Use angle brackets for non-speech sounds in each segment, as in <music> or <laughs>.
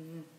Mm-hmm.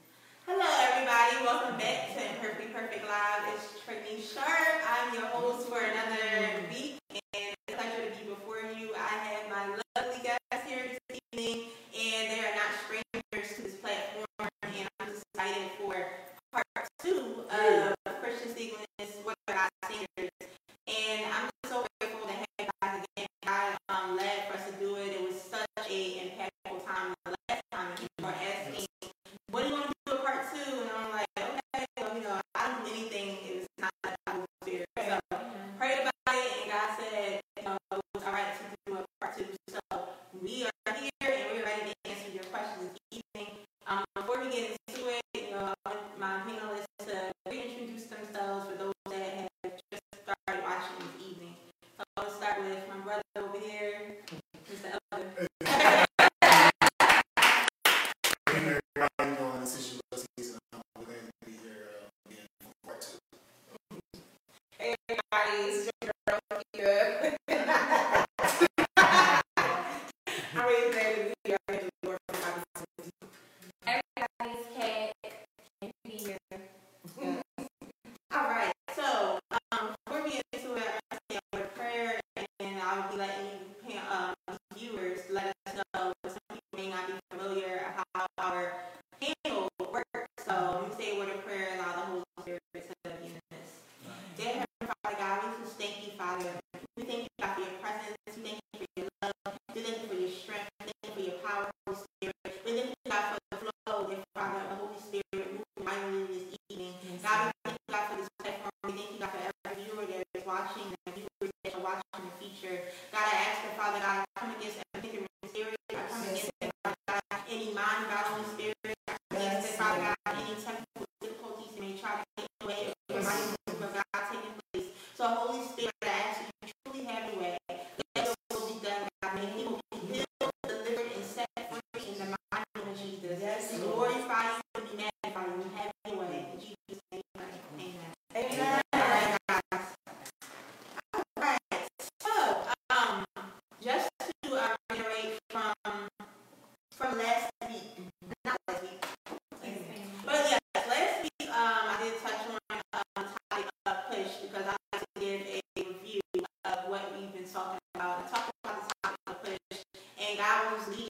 I was getting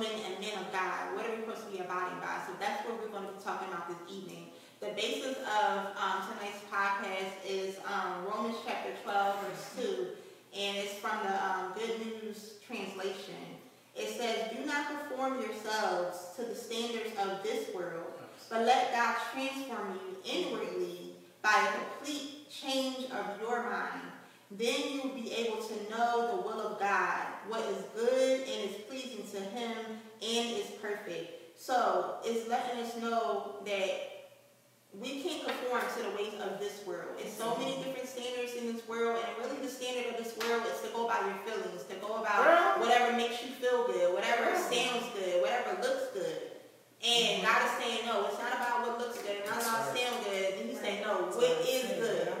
women and men of God, what are we supposed to be abiding by? So that's what we're going to be talking about this evening. The basis of um, tonight's podcast is um, Romans chapter 12, verse 2, and it's from the um, Good News Translation. It says, Do not conform yourselves to the standards of this world, but let God transform you inwardly by a complete change of your mind then you will be able to know the will of God, what is good and is pleasing to him and is perfect. So it's letting us know that we can't conform to the ways of this world. It's so many different standards in this world, and really the standard of this world is to go by your feelings, to go about whatever makes you feel good, whatever sounds good, whatever looks good. And God is saying, no, it's not about what looks good, not about sound good. And he's saying, no, what is good?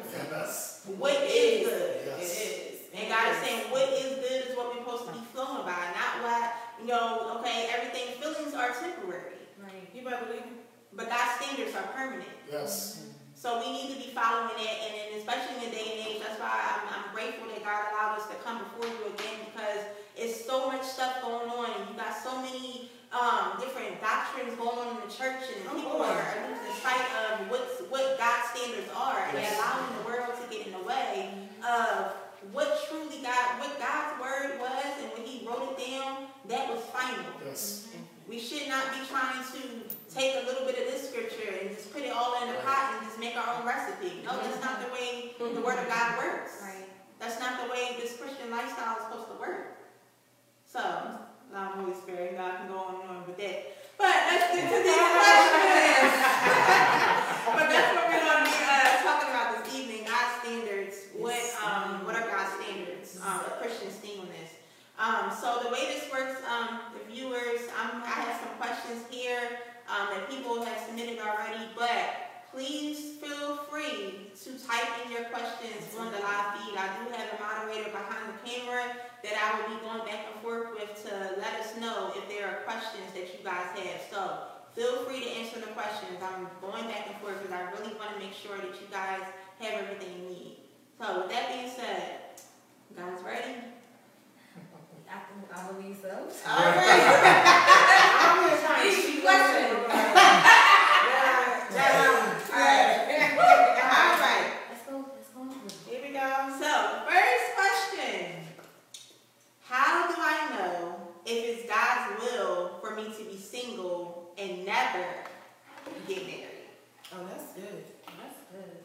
Yes. What is good? Yes. It is. And God is saying, what is good is what we're supposed to be flowing by, not what, you know, okay, everything, feelings are temporary, Right. You better believe it. but God's standards are permanent. Yes. So we need to be following it, and then especially in the day and age, that's why I'm, I'm grateful that God allowed us to come before you again because it's so much stuff going on, and you got so many um, different doctrines going on in the church, and people boy. are losing sight of what's, what God's standards are, and Yes. allowing the world to get way of what truly God, what God's word was, and when He wrote it down, that was final. Yes. We should not be trying to take a little bit of this scripture and just put it all in a pot and just make our own recipe. No, that's not the way the Word of God works. Right. That's not the way this Christian lifestyle is supposed to work. So, now Holy Spirit, God can go on and on with that. But let's get to these questions. <laughs> but that's what we're going to be uh, talking about this evening. God's standards. What um, what are God's standards? Um, a Christian singleness. Um, so the way this works, um, the viewers, um, I have some questions here um, that people have submitted already, but please feel free to type in your questions on the live feed. I do have a moderator behind the camera that I will be going back and forth with to let us know if there are questions that you guys have. So feel free to answer the questions. I'm going back and forth because I really want to make sure that you guys have everything you need. So with that being said, you guys ready? I, I believe so. All right. I'm here trying to shoot question. question. All right. Let's go. Let's go. Here we go. So, first question. How do I know if it's God's will for me to be single and never get married? Oh, that's good. That's good.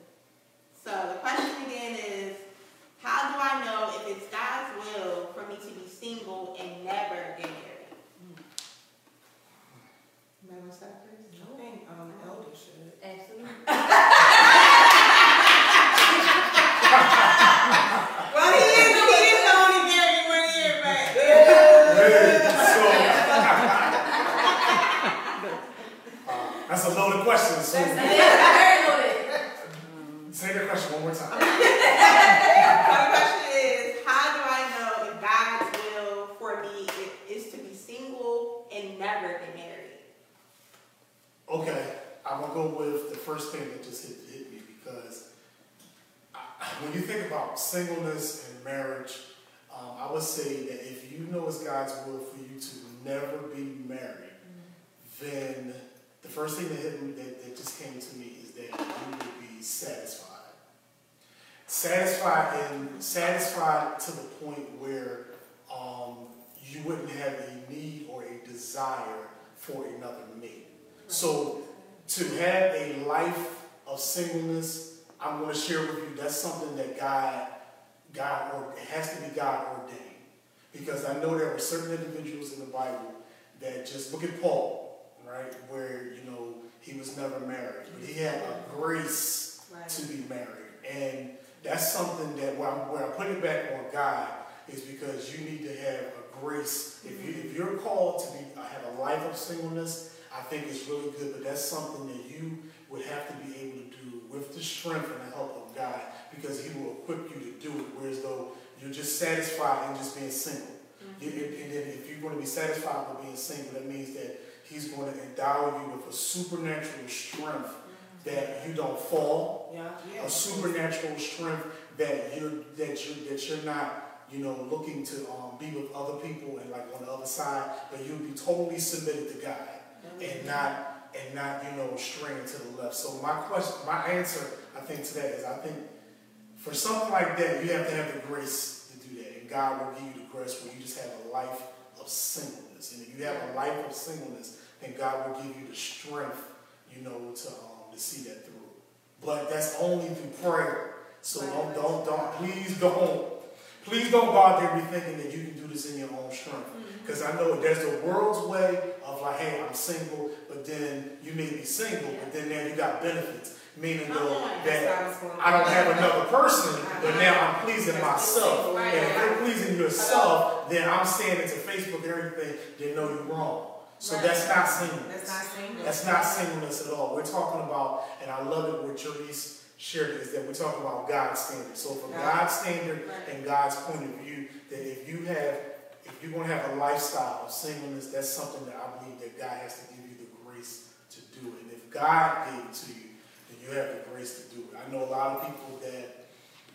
So, the question again is how do I know if it's God's will for me to be single and never get married? Anybody want to start first? I think um, Elder should. Absolutely. <laughs> Well, he is, he is only married one year, but. So, uh, that's a loaded question. So, Very loaded. say the question one more time. So the question is, how do I know if God's will for me i- is to be single and never get married? Okay, I'm gonna go with the first thing that just hit, hit me because I, when you think about singleness and marriage, um, I would say that if you know it's God's will for you to never be married, then the first thing that hit me that, that just came to me is that you would be satisfied. Satisfied and satisfied to the point where um, you wouldn't have a need or a desire for another mate. So to have a life of singleness, I'm going to share with you that's something that God, God, or it has to be God ordained. Because I know there were certain individuals in the Bible that just look at Paul, right, where you know he was never married, but he had a grace Right. to be married, and that's something that where, I'm, where I put it back on God is because you need to have a grace. If you if you're called to be have a life of singleness, I think it's really good. But that's something that you would have to be able with the strength and the help of God, because He will equip you to do it. Whereas though you're just satisfied in just being single. You- and then if you're going to be satisfied with being single, that means that He's going to endow you with a supernatural strength that you don't fall Yeah. Yeah. a supernatural strength that you're that you that you're not you know looking to um, be with other people and like on the other side, but you'll be totally submitted to God and not and not you know straying to the left. So my question, my answer, I think to that is I think for something like that you have to have the grace to do that, and God will give you the grace where you just have a life of singleness. And if you have a life of singleness, then God will give you the strength, you know, to um, to see that through. But that's only through prayer. So don't don't don't please don't Please don't go out there be thinking that you can do this in your own strength. Because I know there's the world's way of like, hey, I'm single, but then you may be single, but then now you got benefits. Meaning though that how it's I don't have another person, but now I'm pleasing myself. And if you're pleasing yourself, then I'm saying it to Facebook and everything, then no, you're wrong. So Right. that's not singleness. That's not single. That's not singleness at all. We're talking about, and I love it what Charisse shared is that we're talking about God's standard. So from God. God's standard Right. and God's point of view, that if you have, you're going to have a lifestyle of singleness, that's something that I believe that God has to give you the grace to do it. And if God gave it to you, then you have the grace to do it. I know a lot of people that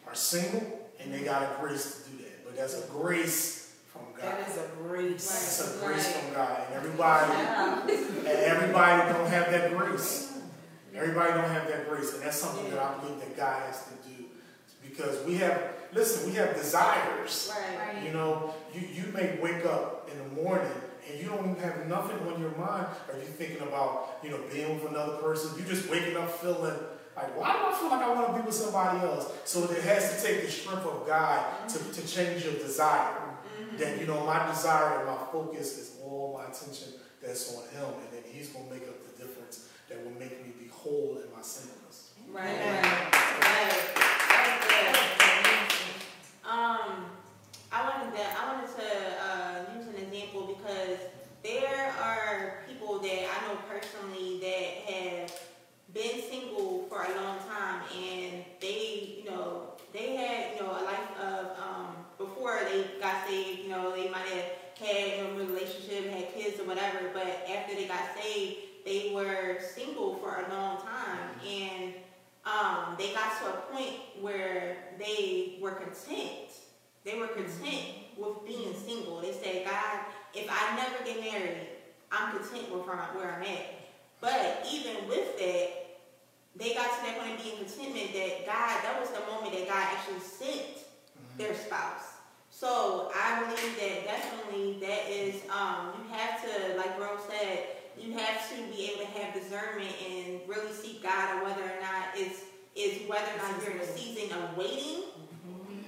are single and they got a grace to do that, but that's a grace from God. That is a great. That's a grace from God, and everybody, and everybody don't have that grace. Everybody don't have that grace, and that's something that I believe that God has to do, because we have, listen, we have desires. Right. You know, you, you may wake up in the morning and you don't even have nothing on your mind. Are you thinking about, you know, being with another person? You just waking up feeling like, why do I feel like I want to be with somebody else? So it has to take the strength of God to, to change your desire. Mm-hmm. That, you know, my desire and my focus is all my attention that's on Him. And then He's going to make up the difference that will make me be whole in my singleness. Right. Right. That's good. Um, I wanted to I wanted to uh, use an example because there are people that I know personally that have been single for a long time and they, you know, they had, you know, a life of um, before they got saved, you know, they might have had you know, a relationship, had kids or whatever, but after they got saved, they were single for a long time and um, they got to a point where they were content. They were content with being single. They said, God, if I never get married, I'm content with where I'm- at. But even with that, they got to that point of being contentment that God, that was the moment that God actually sent their spouse. So I believe that definitely that is, um, you have to, like Rose said, you have to be able to have discernment and really seek God or whether or not it's is whether or not you're in a season of waiting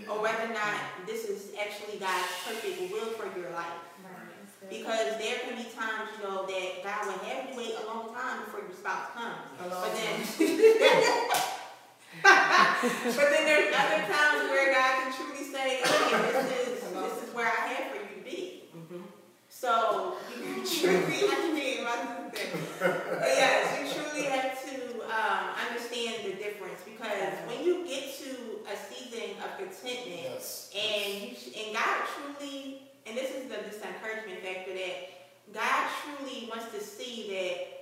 or whether or not this is actually God's perfect will for your life. Because there can be times, you know, that God will have you wait a long time before your spouse comes. A long But then <laughs> But then there's other times where God can truly say, okay, this is this is where I have for you to be. Mhm. So you <laughs> truly, I mean, my. But yes, you truly have to um, understand the difference because when you get to a season of contentment Yes. and you, sh- and God truly, and this is the this encouragement factor that God truly wants to see that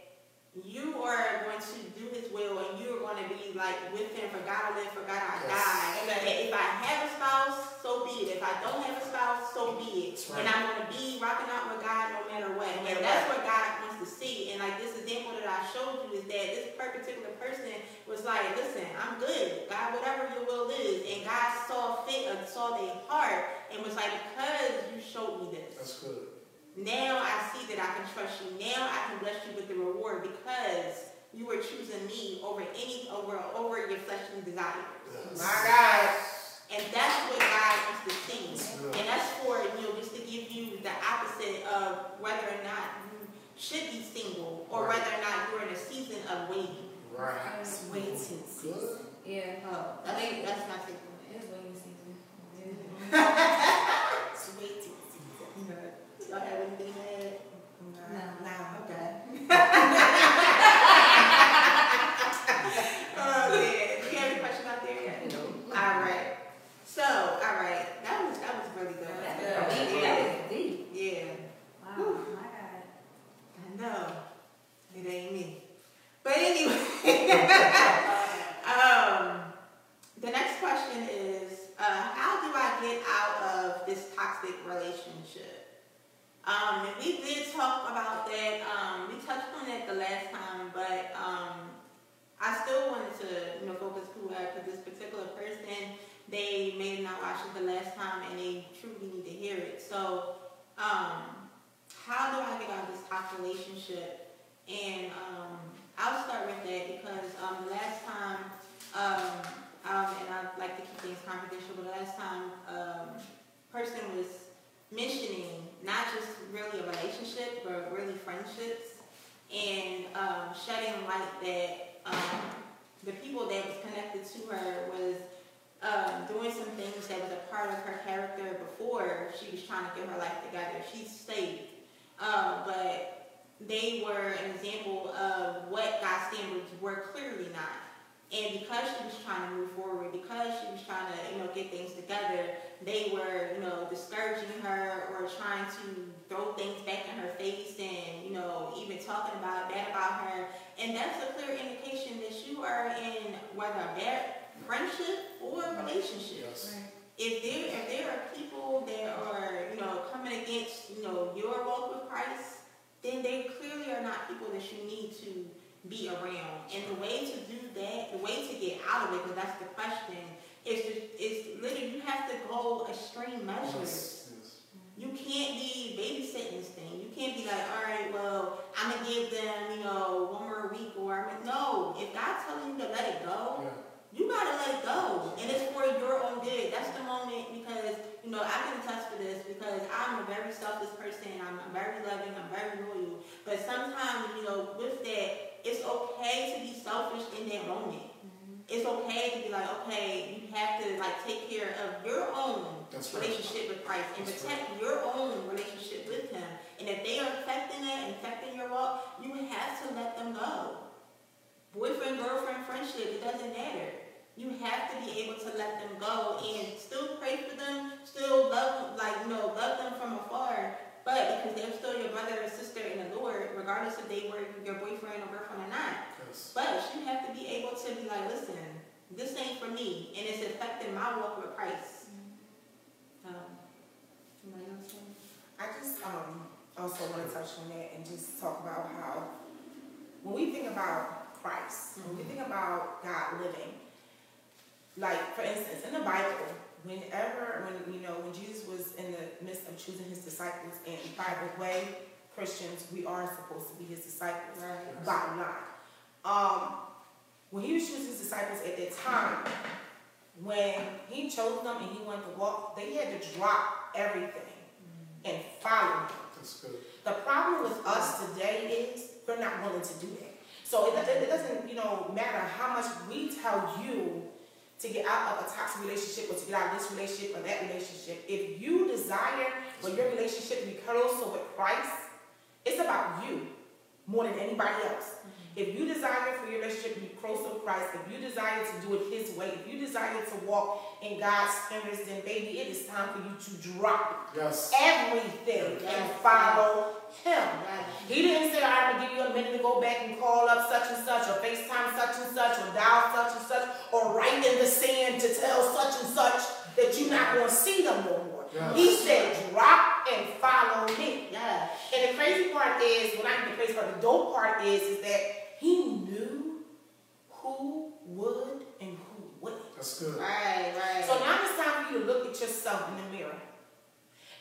you are going to do His will and you are going to be like with Him. For God I live, for God I Yes. die. And if I have a spouse, so be it. If I don't have a spouse, so be it. Right. And I'm going to be rocking out with God no matter what. No And that's what God wants to see. And like this example that I showed you is that this particular person was like, listen, I'm good. God, whatever your will is. And God saw fit and saw their heart and was like, because you showed me this. That's good. Now I see that I can trust you. Now I can bless you with the reward because you were choosing me over any over over your fleshly desires. Yes. My God. And that's what God wants to see. And that's for you know just to give you the opposite of whether or not you should be single or Right. whether or not you're in a season of waiting. Right. Waiting season. Yeah. Oh, that's that's not single. It's waiting season. <laughs> It's waiting season. Y'all have anything to add? No. Nah. Okay. <laughs> oh man, do you have any questions out there? All right. So, all right, that was that was really good. That's Yeah. That is deep. Yeah, Wow. My God. I know. It ain't me. But anyway, <laughs> um, the next question is, uh, how do I get out of this toxic relationship? Um, we did talk about that. Um, we touched on it the last time, but um, I still wanted to, you know, focus who uh, for this particular person. They may not watched it the last time, and they truly need to hear it. So, um, how do I get out of this toxic relationship? And um, I'll start with that because um, the last time, and I like to keep things confidential, but the last time not just really a relationship, but really friendships, and um, shedding light that um, the people that was connected to her was um, doing some things that was a part of her character before she was trying to get her life together. She stayed, uh, but they were an example of what God's standards were clearly not. And because she was trying to move forward, because she was trying to, you know, get things together, they were, you know, discouraging her or trying to throw things back in her face and, you know, even talking about bad about her. And that's a clear indication that you are in whether a bad friendship or a relationship. Yes. If there if there are people that are, you know, coming against, you know, your walk with Christ, then they clearly are not people that you need to be around. And the way to do that, the way to get out of it, because that's the question, is to, is literally you have to go extreme measures. Yes. Yes. You can't be babysitting this thing. You can't be like, all right, well, I'm gonna give them, you know, one more week, or I'm gonna, no. If God's telling you to let it go, Yeah. you gotta let it go, and it's for your own good. That's the moment because you know I can attest for this because I'm a very selfless person. I'm very loving. I'm very loyal. But sometimes you know with that, it's okay to be selfish in that moment. Mm-hmm. It's okay to be like, okay, you have to like take care of your own That's right. relationship with Christ and That's protect your own relationship with Him. And if they are affecting that and affecting your walk, you have to let them go. Boyfriend, girlfriend, friendship, it doesn't matter. You have to be able to let them go and still pray for them, still love, like, you know, love them from afar, but because they're still your brother or sister in the Lord, regardless if they were your boyfriend or girlfriend or not. Yes. But you have to be able to be like, listen, this ain't for me, and it's affecting my walk with Christ. Um, somebody else? I just um, also want to touch on that and just talk about how when we think about Christ, when we think about God living, like for instance, in the Bible, whenever when you know when Jesus was in the midst of choosing his disciples, and by the way, Christians, we are supposed to be his disciples. Right. bottom line. Um, when he was choosing his disciples at that time, when he chose them and he wanted to walk, they had to drop everything and follow him. That's good. The problem with us today is we're not willing to do that. So it, it doesn't, you know, matter how much we tell you to get out of a toxic relationship or to get out of this relationship or that relationship. If you desire for your relationship to be closer with Christ, it's about you more than anybody else. If you desire for your relationship to be closer with Christ, if you desire to do it His way, if you desire to walk in God's standards, then baby, it is time for you to drop Yes. everything and follow Him. Right. He didn't say, I'm going to give you a minute to go back and call up such and such, or FaceTime such and such, or dial such and such, or write in the sand to tell such and such that you're not going to see them no more. Yes. He said, drop and follow me. Yeah. And the crazy part is, well, not the crazy part, the dope part is, is that he knew who would and who wouldn't. That's good. Right, right. So now it's time for you to look at yourself in the mirror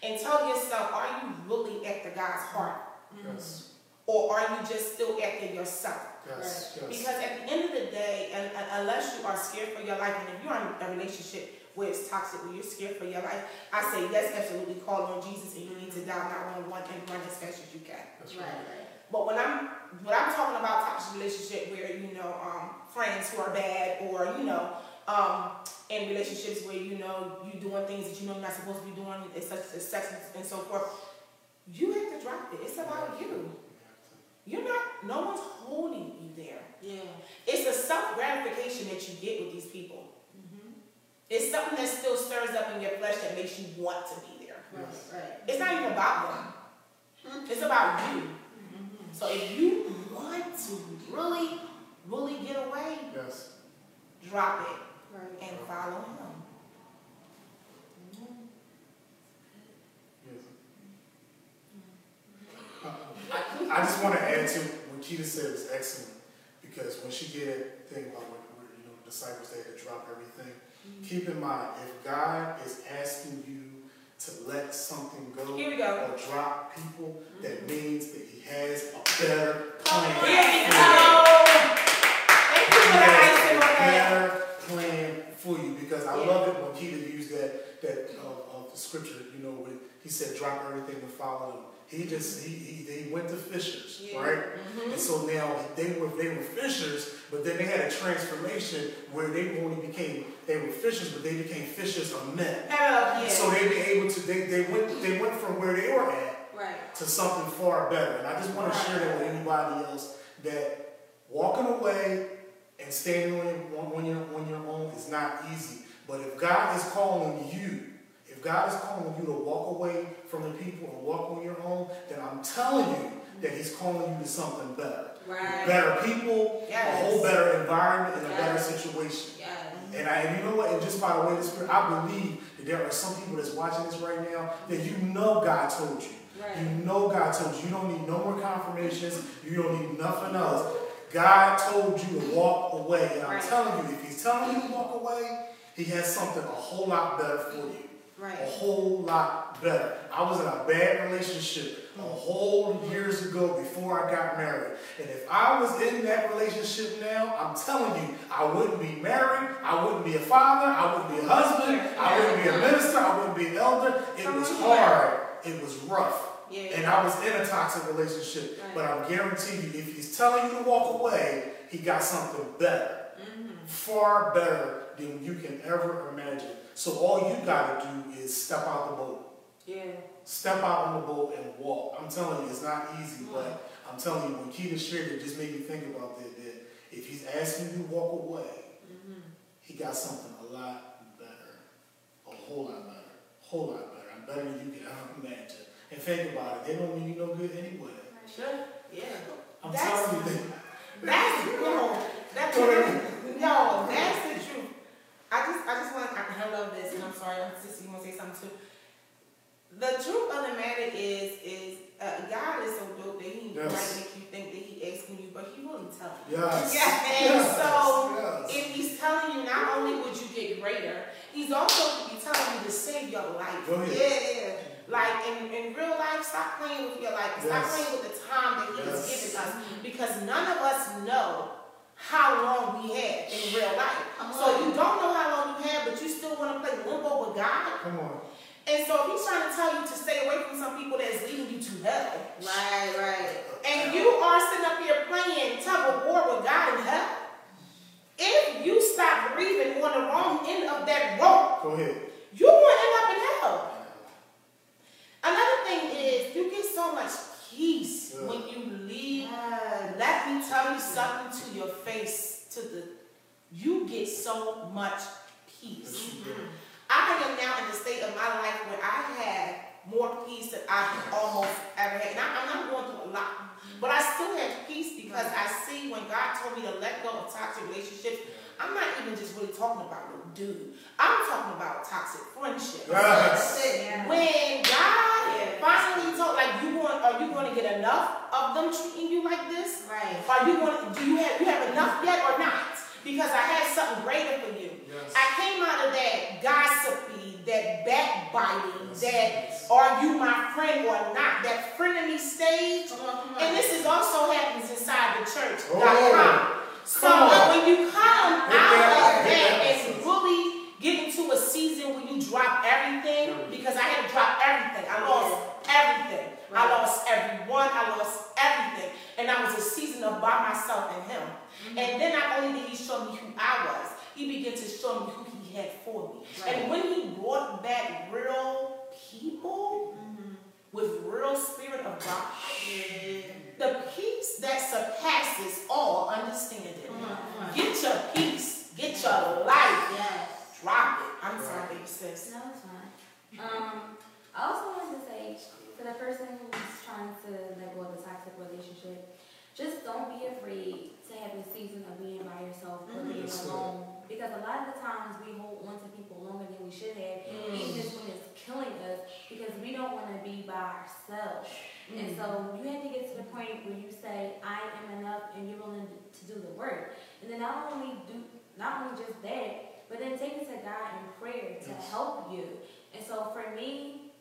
and tell yourself, are you really after God's heart? Yes. Mm-hmm. Or are you just still after yourself? Yes. Yes. Because at the end of the day, and, and unless you are scared for your life, and if you're in a relationship where it's toxic, where you're scared for your life, I say yes, absolutely call on Jesus, and you need to dial 911 and run as fast as you can. That's right, right. right. But when I'm when I'm talking about toxic relationship where you know um, friends who are bad, or you know um, in relationships where you know you're doing things that you know you're not supposed to be doing, it's such as sex and so forth, you have to drop it. It's about you. You're not. No one's holding you there. Yeah. It's a self gratification that you get with these people. It's something that still stirs up in your flesh that makes you want to be there. Right, Yes. right. It's not even about them. It's about you. So if you want to really, really get away, Yes. drop it Right. and follow him. Yes. Uh, I, I just want to add to what Keita said was excellent because when she did that thing about when, when you know the disciples they had to drop everything. Keep in mind if God is asking you to let something go go. or drop people, mm-hmm. that means that He has a better oh, plan. We for you. go. Thank you for the a on that. better plan for you because I Yeah. love it when Peter used that that of, of the scripture. You know, when he said, "Drop everything and follow him." He just he, he they went to fishers, Yeah. right? Mm-hmm. And so now they were they were fishers, but then they had a transformation where they only became they were fishers, but they became fishers of men. Hell yeah. So they be able to they, they went they went from where they were at Right. to something far better. And I just want to share that with anybody else that walking away and standing on, on, your, on your own is not easy. But if God is calling you, if God is calling you to walk away from the people and walk on your own, then I'm telling you that He's calling you to something better. Right. Better people, Yes. a whole better environment, and a better situation. Yes. And, I, and you know what? And just by the way, the Spirit, I believe that there are some people that's watching this right now that you know God told you. Right. You know God told you. You don't need no more confirmations. You don't need nothing else. God told you to walk away. And I'm Right. telling you, if He's telling you to walk away, He has something a whole lot better for you. A whole lot better. I was in a bad relationship a whole years ago before I got married. And if I was in that relationship now, I'm telling you, I wouldn't be married, I wouldn't be a father, I wouldn't be a husband, I wouldn't be a minister, I wouldn't be an elder. It was hard. It was rough. And I was in a toxic relationship. Right. But I guarantee you, if he's telling you to walk away, he got something better. Mm-hmm. Far better than you can ever imagine. So all you gotta do is step out the boat. yeah. Step out on the boat and walk. I'm telling you, it's not easy, but I'm telling you, when Keita shared it, just made me think about that, that if he's asking you to walk away, mm-hmm. he got something a lot better. A whole lot better. a whole lot better. I'm better than you can ever imagine. And think about it, they don't mean you no good anyway. Sure. Yeah. I'm That's- telling you that. <laughs> That's <laughs> no. That's no. That's the truth. I just, I just want. I, love this, and I'm sorry, Sissy, you want to say something too? The truth of the matter is, is uh, God is so dope that He Yes. might make you think that He asking you, but He really telling you. Yes. <laughs> Yeah, and Yes. so Yes. if He's telling you, not only would you get greater, He's also could be telling you to save your life. Go ahead. Yeah. Like in, in real life, stop playing with your life. Stop Yes. playing with the time that He has Yes. given us because none of us know how long we have in real life. So you don't know how long you have, but you still want to play limbo with God. Come on. And so if He's trying to tell you to stay away from some people that's leading you to hell, Right. Right. and you are sitting up here playing tug of war with God in hell, if you stop breathing on the wrong end of that rope, Go ahead. you will end up in hell. Another thing is you get so much peace Yeah. when you leave. Yeah. Let me tell you something to your face, to the you get so much peace. Yes, you do. I am now in the state of my life where I have more peace than I've almost ever had. And I, I'm not going through a lot, but I still have peace because I see when God told me to let go of toxic relationships, I'm not even just really talking about no dude. I'm talking about toxic friendship. Yes. Yeah. When God Yeah. finally told, like, you want, are you going to get enough of them treating you like this? Right. Are you going to, do you have, you have enough yet or not? Because I had something greater for you. Yes. I came out of that gossipy, that backbiting, Yes. that are you my friend or not, that frenemy stage. Come on. Come on. And this is also happens inside the church. Oh. So Come uh, when you come out of that and really get into a season where you drop everything, mm. because I had to drop everything. I lost everything. I lost everyone. I lost everything. And I was a season of by myself and him. Mm-hmm. And then not only did he show me who I was, he began to show me who he had for me. Right. And when he brought back real people mm-hmm. with real spirit of God, the peace that surpasses all understanding. Come on. Come on. Get your peace. Get your life. Yes. Drop it. I'm sorry, baby sis. No, it's fine. Um, I also wanted to say to the person who's trying to let go of a toxic relationship, just don't be afraid to have a season of being by yourself or being Yes, sir. alone. Because a lot of the times we hold on to people longer than we should have, even if when it's killing us, because we don't want to be by ourselves. And so you have to get to the point where you say, I am enough and you're willing to do the work. And then not only do not only just that, but then take it to God in prayer to Yes. help you. And so for me,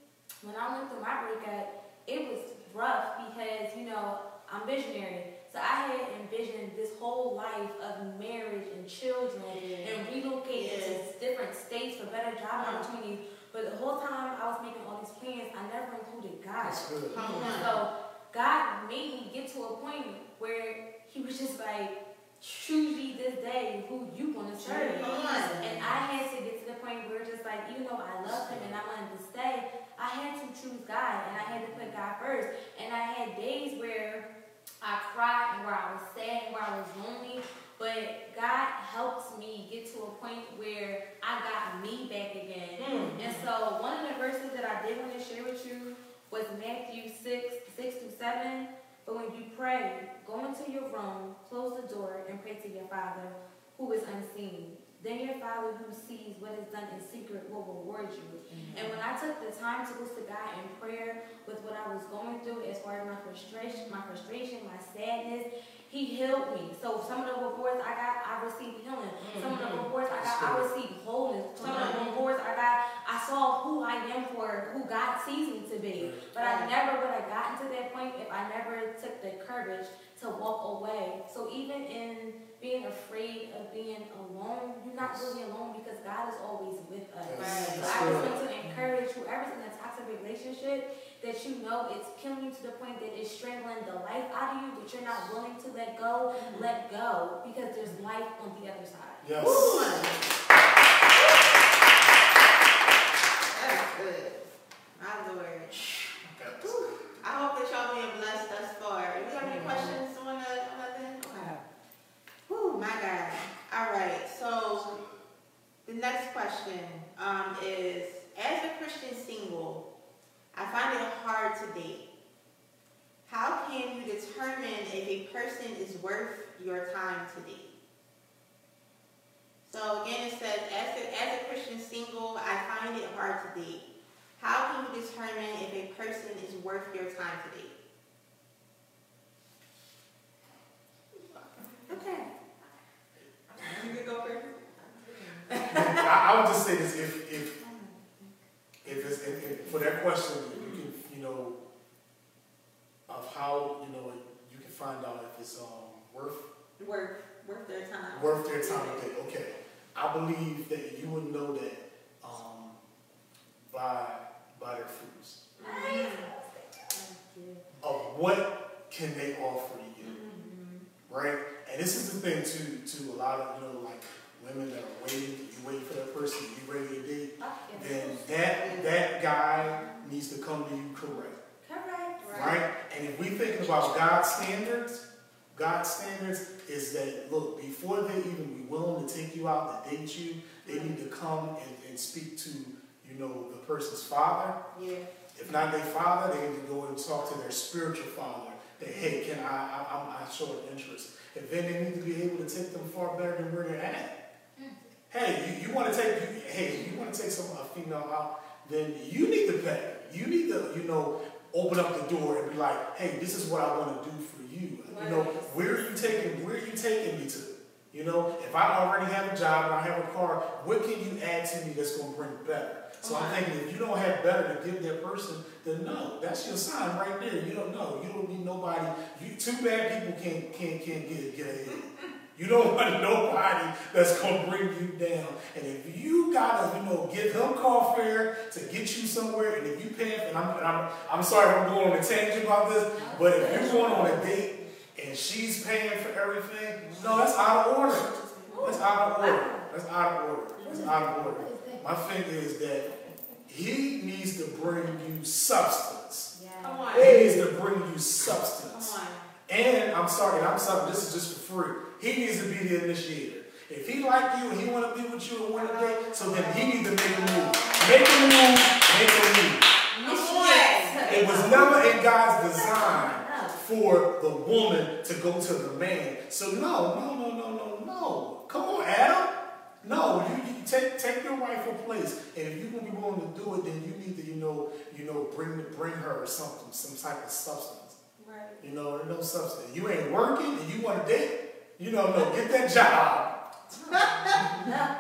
when I went through my breakup, it was rough because, you know, I'm visionary. So I had envisioned this whole life of marriage and children and relocating Yeah. to different states for better job Mhm. opportunities. But the whole time I was making all these plans, I never included God. That's good. So God made me get to a point where He was just like, choose ye this day who you want to serve. Come on. And I had to get to the point where just like, even though I love him and I wanted to stay, I had to choose God and I had to put God first. And I had days where I cried and where I was sad and where I was lonely. But God helped me get to a point where I got me back again. Mm. And so one of the verses that I did want to share with you was Matthew 6, 6 through 7. But when you pray, go into your room, close the door, and pray to your Father who is unseen. Then your Father who sees what is done in secret will reward you. And when I took the time to go to God in prayer with what I was going through as far as my frustration, my frustration, my sadness, He healed me. So some of the reports I got, I received healing. Some of the mm-hmm. reports I got, I received wholeness. Some of the mm-hmm. reports I got, I saw who I am for who God sees me to be. But I never would have gotten to that point if I never took the courage to walk away. So even in being afraid of being alone, you're not really alone because God is always with us. Yes. So I just want to encourage whoever's in a toxic relationship that you know it's killing you to the point that it's strangling the life out of you, but you're not willing to let go, mm-hmm. let go because there's life on the other side. Yes. Ooh. That's good. My Lord. I hope that y'all being blessed thus far. If you have any questions on the on that thing? Okay. Whew, my God. All right. So the next question um, is: As a Christian single, I find it hard to date. How can you determine if a person is worth your time to date? So again, it says, as a, as a Christian single, I find it hard to date. How can you determine if a person is worth your time to date? Okay. You could go first. I, I would just say this: if if if it's if, if, for that question, you can you know of how you know you can find out if it's um worth Worth, worth their time. worth their time to date. Okay, I believe that you would know that um by by their fruits of what can they offer to you, right? And this is the thing to to a lot of you know like women that are waiting, you waiting for that person, you ready to date. then that that guy needs to come to you correct, Correct. right? And if we thinking about God's standards, God's standards is that look before they even be willing to take you out to date you, they need to come and, and speak to you know the person's father. Yeah. If not their father, they need to go and talk to their spiritual father. That hey, can I? I I'm, I show an interest. And then they need to be able to take them far better than where they're at. Hmm. Hey, you, you want to take you, hey, you want to take some a female out, then you need to pay. You need to, you know, open up the door and be like, hey, this is what I want to do for you. You know, where are you taking where are you taking me to? You know, if I already have a job and I have a car, what can you add to me that's gonna bring better? So I'm thinking if you don't have better to give that person, then no, that's your sign right there. You don't know. You don't need nobody. You two bad people can't can't can't get get ahead. You don't <laughs> want nobody that's gonna bring you down. And if you gotta, you know, give him car fare to get you somewhere, and if you pay, and I'm, and I'm, I'm sorry if I'm going on a tangent about this, but if you're going on a date and she's paying for everything, no, that's out of order. That's out of order. That's out of order. That's out of order. My thing is that he needs to bring you substance. Come. He needs to bring you substance. And I'm sorry, and I'm sorry, this is just for free. He needs to be the initiator. If he like you and he want to be with you and want to date, so then he needs to make a move. Make a move, make a move. It was never in God's design for the woman to go to the man. So no, no, no, no, no, no. Come on, Adam. No, you, you take take your rightful place. And if you're gonna be willing to do it, then you need to, you know, you know, bring bring her something, some type of substance. Right. You know, no substance. You ain't working and you want to date. You know, no, get that job.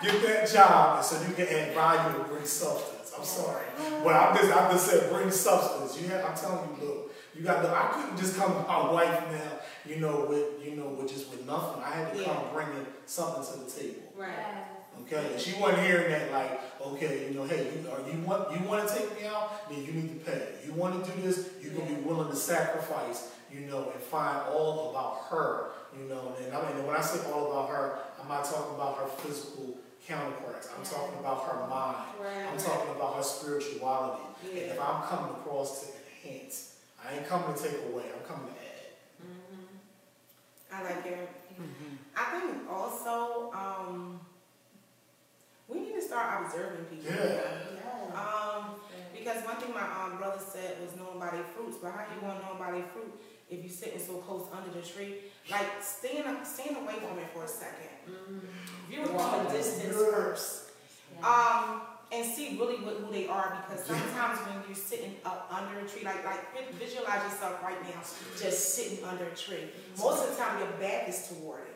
get that job, and so you can add value and bring substance. I'm sorry, but I'm just I'm just saying, bring substance. You have, I'm telling you, look, you got to. I couldn't just come to my wife now. You know, with you know, with just with nothing. I had to come Yeah. bringing something to the table. Right. Okay, and she wasn't hearing that like, okay, you know, hey, you, are you want you want to take me out? Then you need to pay. You want to do this? you're gonna be willing to sacrifice, you know, and find all about her, you know. And I mean, when I say all about her, I'm not talking about her physical counterparts. I'm talking about her mind. Right, I'm talking about her spirituality. Yeah. And if I'm coming across to enhance, I ain't coming to take away. I'm coming to add. I like it. I think also um, we need to start observing people. Yeah. Um, because one thing my um, brother said was knowing by their fruits, but how you gonna know by their fruit if you're sitting so close under the tree? Like staying staying away from it for a second. View it from a distance first. Um, and see really what, who they are because sometimes when you're sitting up under a tree, like like visualize yourself right now, just sitting under a tree. Most of the time your back is toward it.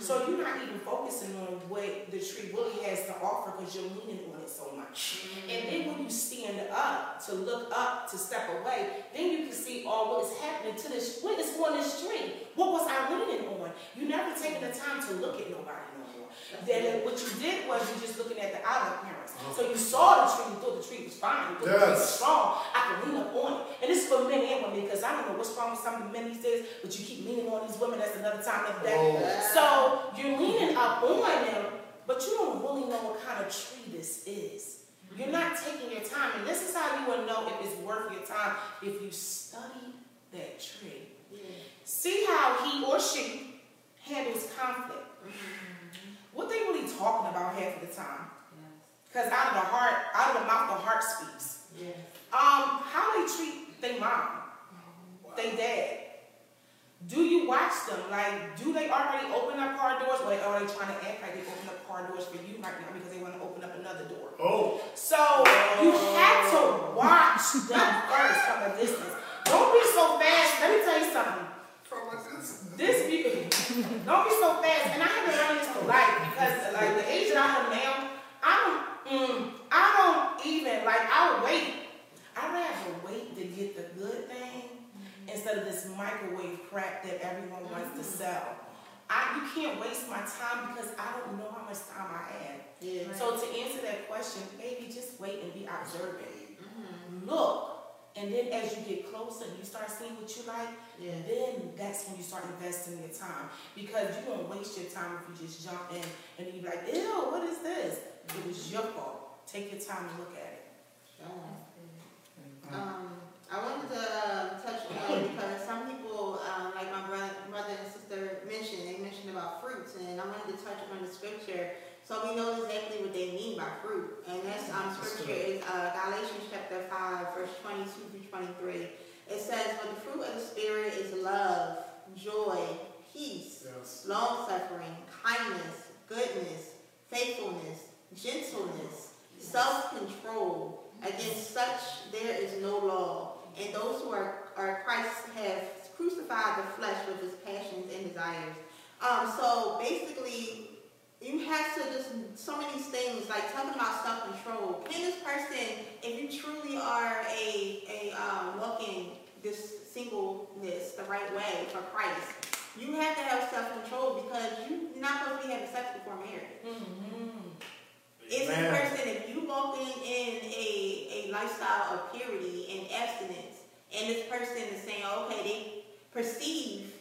So you're not even focusing on what the tree really has to offer because you're leaning on it so much. Mm-hmm. And then when you stand up to look up to step away, then you can see all what is happening to this. What is on this tree? What was I leaning on? You never taking the time to look at nobody no more. Then what you did was you're just looking at the outer appearance. Uh-huh. So you saw the tree, you thought the tree was fine, you thought the tree was strong. I can lean up on it. And this is for men and women because I don't know what's wrong with some of the men these days, but you keep leaning on these women. That's another time of day. Oh. So you're leaning up on them, but you don't really know what kind of tree this is. You're not taking your time, and this is how you will know if it's worth your time if you study that tree. See how he or she handles conflict. Mm-hmm. What they really talking about half of the time? Because out of the heart, out of the mouth, the heart speaks. Um, how they treat their mom, they dad. Do you watch them? Like, do they already open up car doors, or are they trying to act like they open up car doors for you right now because they want to open up another door? Oh, So you have to watch them <laughs> first from a distance. Don't be so fast. Let me tell you something. This be don't be so fast. And I have to learn this for life because like the age that I am now, I don't mm, I don't even like I'll wait. I'd rather wait to get the good thing mm-hmm. instead of this microwave crap that everyone wants to mm-hmm. sell. I, you can't waste my time because I don't know how much time I have. Yeah. So to answer that question, baby, just wait and be observant. Mm-hmm. Look, and then as you get closer and you start seeing what you like, Yeah. then that's when you start investing your time. Because you don't waste your time if you just jump in and you be like, ew, what is this? It was your fault. Take your time and look at it. Um, I wanted to uh, touch on because some people, um, like my brother, brother and sister mentioned, they mentioned about fruits, and I wanted to touch on the scripture so we know exactly what they mean by fruit. And this um, scripture is uh, Galatians chapter 5, verse 22 through 23. It says, But the fruit of the Spirit is love, joy, peace, yes. long suffering, kindness, goodness, faithfulness, gentleness, self control. Against such there is no law. And those who are, are Christ have crucified the flesh with its passions and desires. Um, so basically, you have to just so many things like talking about self control. Can this person, if you truly are a a um, walking this singleness the right way for Christ, you have to have self control because you're not supposed to be having sex before marriage. Is this person, if you walking in a, a lifestyle of purity and abstinence, and this person is saying, okay, they perceive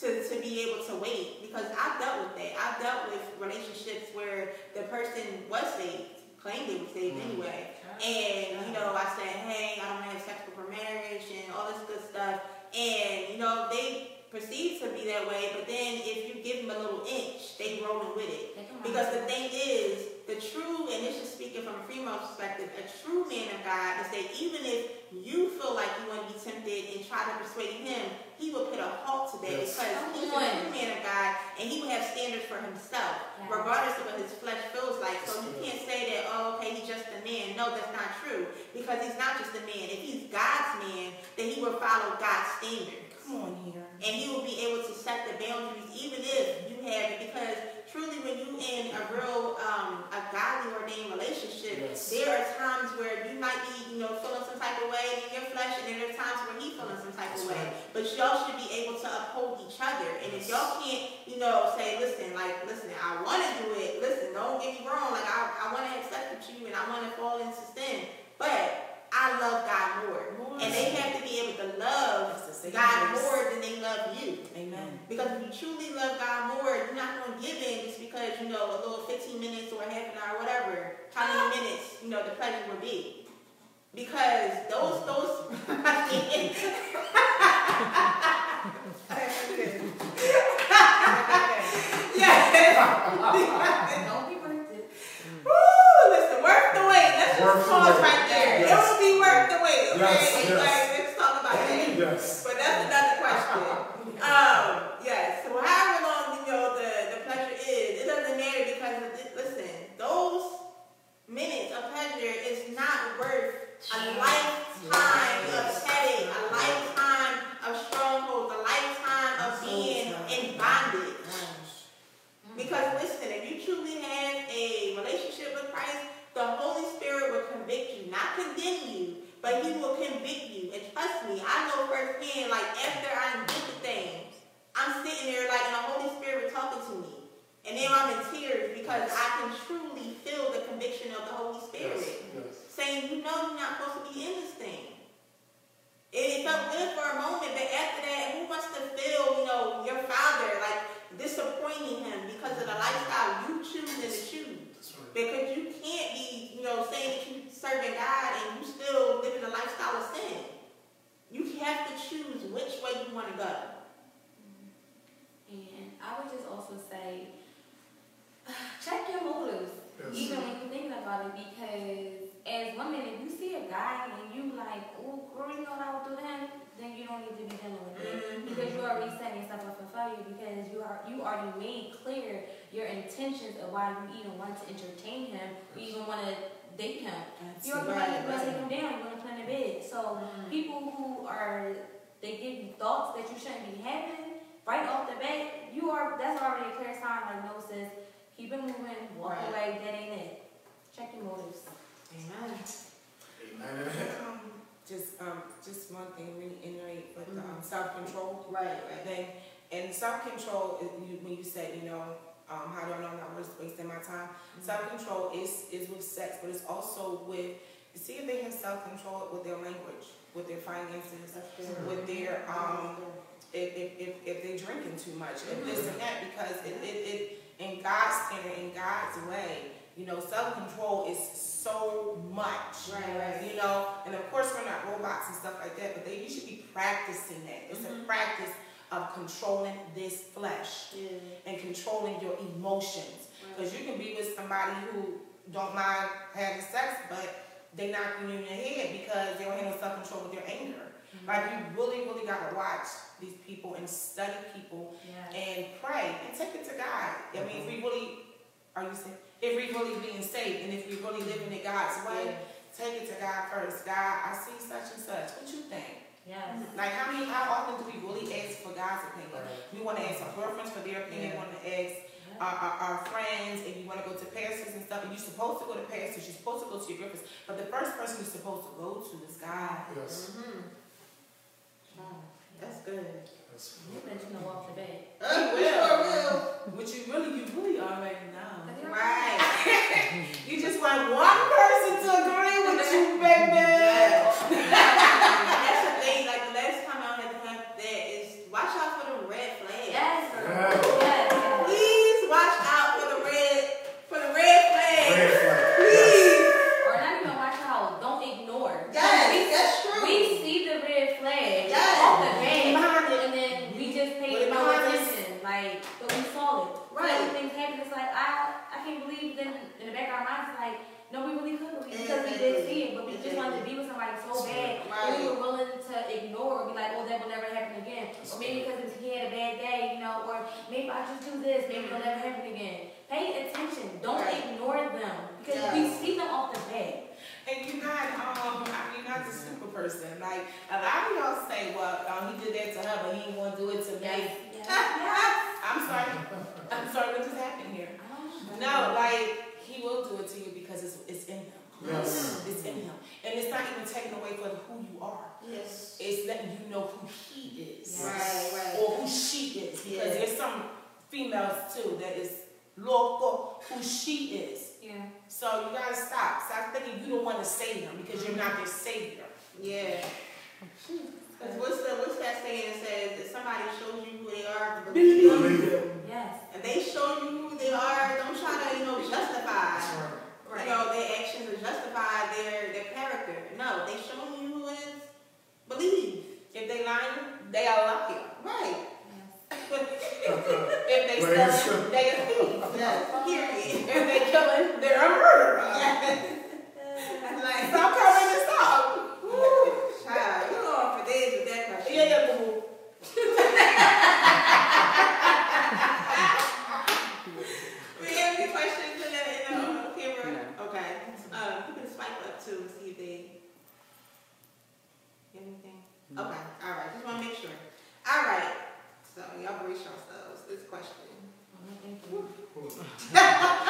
to, to be able to wait, because I've dealt with that. I've dealt with relationships where the person was saved, claimed they were saved mm. anyway, and, you know, I said, hey, I don't want to have sex before marriage and all this good stuff, and, you know, they perceive to be that way, but then if you give them a little inch, they rolling with it. Because the thing is, the true, and this is speaking from a female perspective, a true man of God is that even if you feel like you want to be tempted and try to persuade him, he will put a halt to that Yes. because he's a true man of God and he will have standards for himself, Yes. regardless of what his flesh feels like. So you can't say that, oh, okay, he's just a man. No, that's not true because he's not just a man. If he's God's man, then he will follow God's standards Come on here. and he will be able to set the boundaries even if you have it because truly when you in a real um, a godly ordained relationship Yes. there are times where you might be you know feeling some type of way in your flesh, and then are times where he feeling some type That's of way. right. But y'all should be able to uphold each other. And if y'all can't, you know, say, listen, like, listen, I want to do it. Listen, don't get me wrong. Like, I, I want to accept with you, and I want to fall into sin. But I love God more. More. And they have to be able to love That's the same God more than they love you. Amen. Because if you truly love God more, you're not going to give in just because, you know, a little 15 minutes or a half an hour, whatever, how many minutes, you know, the pleasure will be. Because those, those, <laughs> <laughs> you know, self control is so much. Right, right. You know, and of course we're not robots and stuff like that, but they you should be practicing that. It's Mhm. a practice of controlling this flesh Yeah. and controlling your emotions. Because you can be with somebody who don't mind having sex, but they knocking you in your head because they don't have no self control with their anger. Like you really, really gotta watch these people and study people Yeah. and pray and take it to God. I mean, if we really are you saying if we really being saved and if we really living in God's way, take it to God first. God, I see such and such. What you think? Yes. Like how many how often do we really ask for God's opinion? We want to ask our girlfriends for their opinion, Yeah. want to ask our, our, our friends, and you want to go to pastors and stuff, and you're supposed to go to pastors, you're supposed to go to your girlfriends, but the first person you're supposed to go to is God. Yes. Mm-hmm. That's good. You bet you know off the bat. Uh, will. sure will. Which you really, you really already know. Right. <laughs> You just want one person to agree with you, baby. That's the thing. Like the last time I had to have that is watch out for the red flags. Yes. Yeah. Yes. Please watch out for the red for the red flags. Red flag. Please. Or not even watch out. Don't ignore. Yes, that's true. We see the red flag Yes. off the bat, Behind it. and then we just pay Put it no behind us. attention. Like, but we saw it. Right. So when things happen, it's like I, I can't believe. Then in the back of our minds, it's like, no, we really could believe because we did see it, but we just wanted to be with somebody so bad. Right. that We were willing to ignore or be like, oh, that will never happen again. Or maybe because he had a bad day, you know, or maybe I just do this, maybe it'll never happen again. Pay attention. Don't Right. ignore them because Yes. we see them off the bat. And you're not, um, I mean, you're not the super person. Like, a lot of y'all say, well, um, he did that to her, but he didn't want to do it to me. <laughs> Yes. I'm sorry. I'm sorry, what just happened here? I. No, like, he will do it to you because it's, it's in him. Yes. It's in him. And it's not even taken away from who you are. Yes. It's letting you know who he is. Right, right. Or who she is. Because Yeah. there's some females too that is local who she is. Yeah. So you gotta stop. Stop thinking you don't want to save them because you're not their savior. Yeah. Cause what's the what's that saying that says if somebody shows you who they are, Believe them. Believe them. Yes. If they show you who they are, don't try to you know justify. That's right. You know their actions or justify their their character. No, they show you who it is. Believe. If they lying, they are liar. Right. <laughs> If they Well, it's they a thief. Yes. Period. If they killing, they're a murderer. <laughs> like, Stop covering this up. Woo, child, you go on for days with that question. Yeah, yeah, boo boo. We have any questions in the, in the uh, camera? Okay. Um, you can swipe up too, see if they. Anything? Okay, all right, just wanna make sure. All right, so y'all brace yourselves, this question. All <laughs>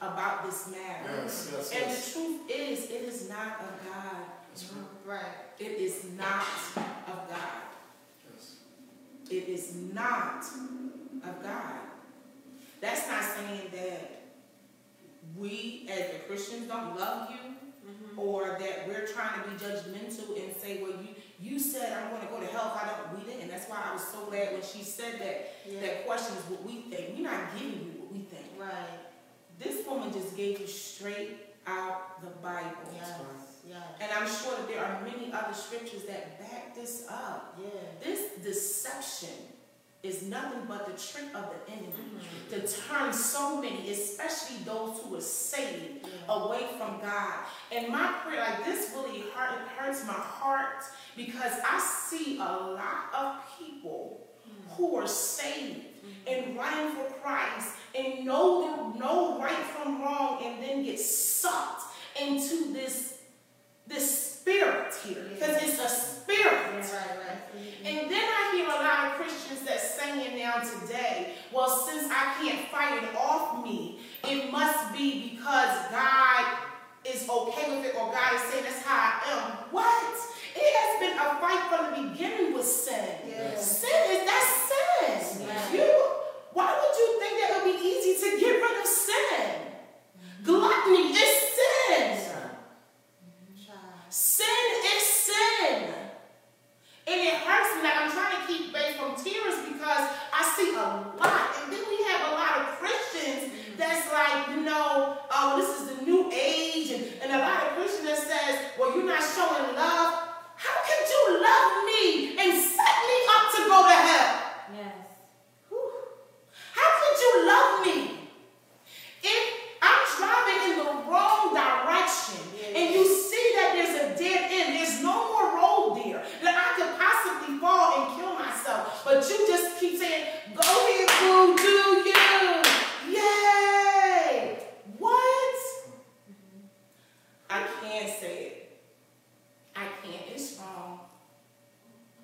about this matter. Yes, yes, And yes. the truth is, it is not of God. Right. Right. It is not of God. Yes. It is not of God. That's not saying that we as the Christians don't love you mm-hmm. or that we're trying to be judgmental and say, well, you you said I'm going to go to hell if I don't. We didn't. That's why I was so glad when she said that. Yeah. That question is what we think. We're not giving you what we think. Right. This woman just gave you straight out the Bible. Yes. Yes. And I'm sure that there are many other scriptures that back this up. Yeah. This deception is nothing but the trick of the enemy mm-hmm. to turn so many, especially those who are saved, away from God. And my prayer, like this, really hurt, it hurts my heart because I see a lot of people mm. who are saved and running for Christ and know know right from wrong, and then get sucked into this this spirit here because it's a spirit. Right. Right. Mm-hmm. And then I hear a lot of Christians that saying now today, well, since I can't fight it off me, it must be because God is okay with it or God is saying that's how I am. What? It has been a fight from the beginning with sin. Sin is that's sin. You, why would you think that it would be easy to get rid of sin? Gluttony is sin. Sin is sin. And it hurts me. Like I'm trying to keep faith from tears because I see a lot. And then we have a lot of Christians that's like, you know, oh, this is the new age. And, and a lot of Christians that says, well, you're not showing love. How could you love me and set me up to go to hell? you love me.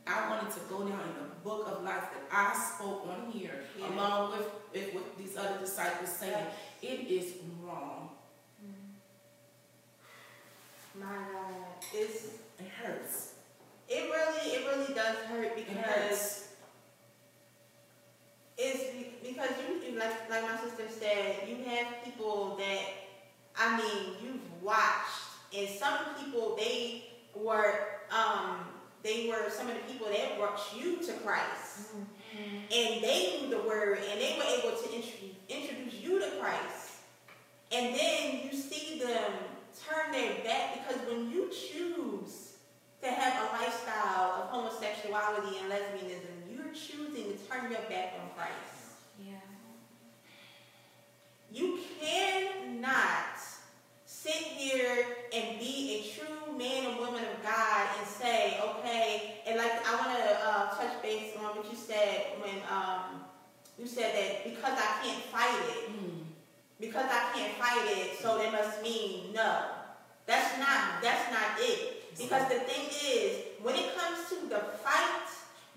I wanted to go down in the book of life that I spoke on here, yeah. along with, with, these other disciples, saying it is wrong. Mm. My God, it's it hurts. It really, it really does hurt because it it's because you like like my sister said, you have people that I mean you've watched, and some people they were um they were some of the people that brought you to Christ, mm-hmm. and they knew the word, and they were able to introduce introduce you to Christ, and then you see them turn their back because when you choose to have a lifestyle of homosexuality and lesbianism, you're choosing to turn your back on Christ. Yeah. You cannot sit here and be a true man and woman of God and say, okay, and like I want to uh, touch base on what you said when um, you said that because I can't fight it, Mm. because I can't fight it, so that must mean no. That's not that's not it. Because the thing is, when it comes to the fight,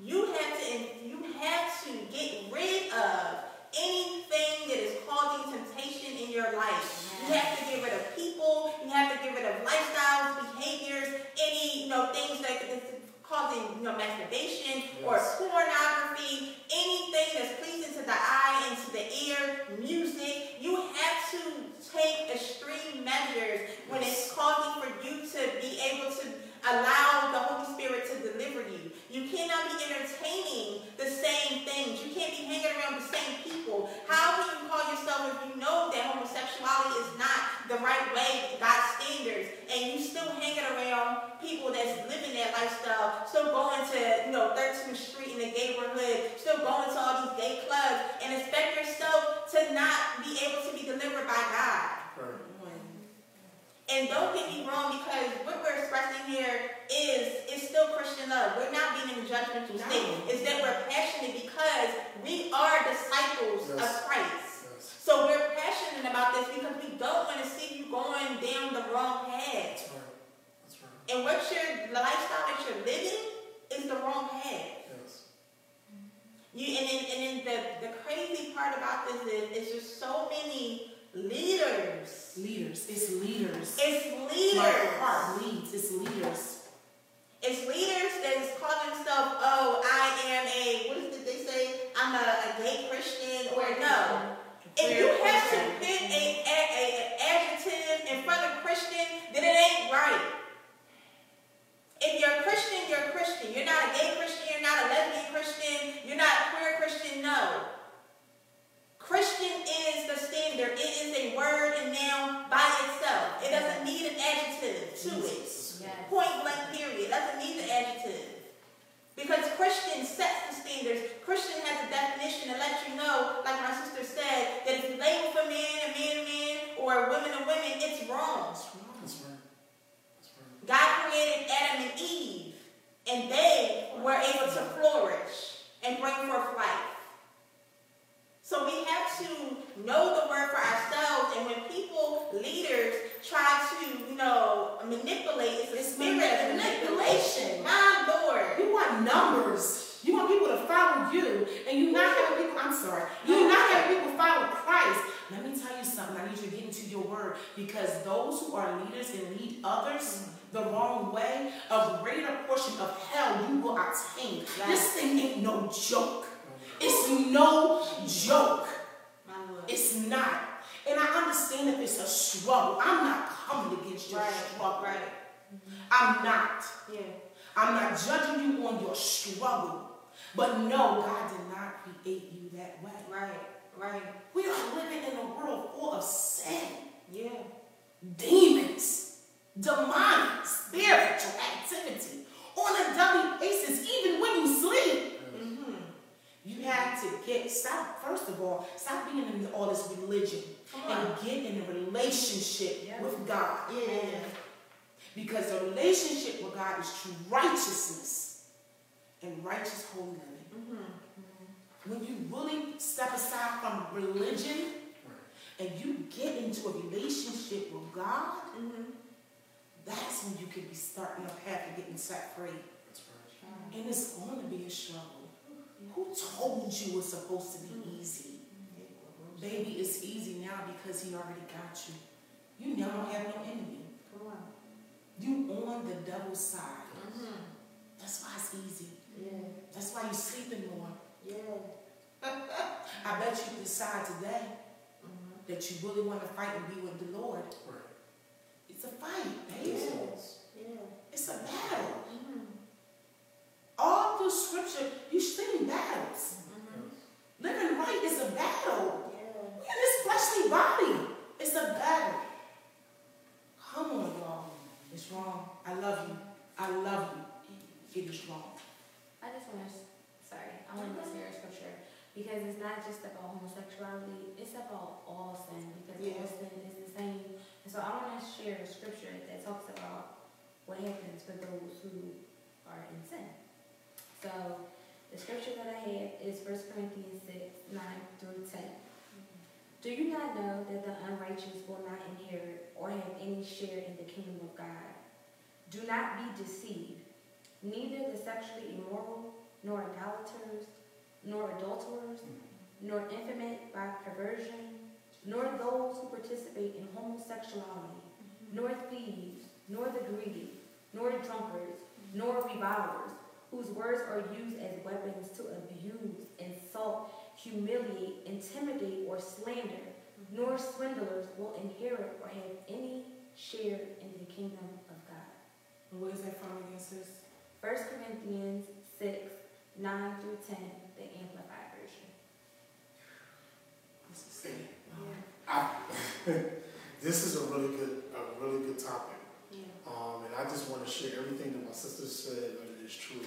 you have to you have to get rid of anything that is causing temptation in your life. You have to get rid of people. You have to get rid of lifestyles, behaviors, any you know things that is causing you know masturbation or pornography, anything that's pleasing to the eye and to the ear, music. You have to take extreme measures when it's causing for you to be able to allow the Holy Spirit to deliver you. You cannot be entertaining the same things. You can't be hanging around the same people. How can you call yourself if you know that homosexuality is not the right way, God's standards, and you still hanging around people that's living that lifestyle, still going to, you know, 13th Street in the neighborhood, still going to all these gay clubs, and expect yourself to not be able to be delivered by God. And don't get me wrong, because what we're expressing here is is still Christian love. We're not being in a judgmental No. state. It's that we're passionate because we are disciples of Christ. Yes. So we're passionate about this because we don't want to see you going down the wrong path. That's right. That's right. And what your lifestyle that you're living is the wrong path. Yes. You and then, and then the, the crazy part about this is it's just so many leaders. Leaders. It's leaders. It's My leaders. heart bleeds. It's leaders. It's leaders that is calling themselves, oh, I am a, what is it they say? I'm a, a gay Christian, or no. If you have to fit a, a, a, an adjective in front of Christian, then it ain't right. If you're a Christian, you're a Christian. You're not a gay Christian, you're not a lesbian Christian, you're not a queer Christian, no. Christian is the standard. It is a word and noun by itself. It doesn't need an adjective to it. Yes. Point blank period. Doesn't need an adjective. Because Christian sets the standards. Christian has a definition to let you know, like my sister said, that if you label for man and man and man or women and women, it's wrong. That's right. That's right. God created Adam and Eve, and they were able to flourish and bring forth life. So we have to know the word for ourselves, and when people, leaders, try to, you know, manipulate, it's a spirit of manipulation. My Lord. You want numbers. You want people to follow you, and you're not having people. I'm sorry. You're not having people follow Christ. Let me tell you something. I need you to get into your word because those who are leaders and lead others the wrong way, a greater portion of hell you will attain. This thing ain't no joke. It's no joke. It's not. And I understand if it's a struggle. I'm not coming against your Right, struggle. right. I'm not. Yeah. I'm not judging you on your struggle. But no, God did not create you that way. Right, right. We are living in a world full of sin, Yeah. demons, demonic, spiritual activity on a daily basis, even when you sleep. You have to get, stop, first of all, stop being in all this religion and get in a relationship Yeah. with God. Yeah. Because the relationship with God is true righteousness and righteous holy living. Mm-hmm. When you really step aside from religion and you get into a relationship with God, Mm-hmm. that's when you can be starting a path of getting set free. Right. And it's going to be a struggle. Who told you it's supposed to be easy? Baby, it's easy now because he already got you. You now don't have no enemy. Come on. You on the devil's side. Mm-hmm. That's why it's easy. Yeah. That's why you're sleeping more. Yeah. <laughs> I bet you decide today Mm-hmm. that you really want to fight and be with the Lord. Right. It's a fight, baby. Yeah. It's a battle. All through scripture, you seen battles. Mm-hmm. Living right is a battle. Yeah. In this fleshly body. It's a battle. Come on, y'all. It's wrong. I love you. I love you. It is wrong. I just want to, sorry, I want to share a scripture because it's not just about homosexuality, it's about all sin because Yeah. all sin is the same. And so I want to share a scripture that talks about what happens for those who are in sin. So the scripture that I have is 1 Corinthians 6, 9 through 10. Mm-hmm. Do you not know that the unrighteous will not inherit or have any share in the kingdom of God? Do not be deceived. Neither the sexually immoral, nor idolaters, nor adulterers, mm-hmm. nor infamous by perversion, nor those who participate in homosexuality, mm-hmm. nor thieves, nor the greedy, nor drunkards, nor revilers, whose words are used as weapons to abuse, insult, humiliate, intimidate, or slander, nor swindlers will inherit or have any share in the kingdom of God. And where is that from again, sis? 1 Corinthians 6, 9 through 10, the Amplified Version. This is sad. I, <laughs> this is a really good, a really good topic. Yeah. Um, and I just want to share everything that my sister said, that it is true.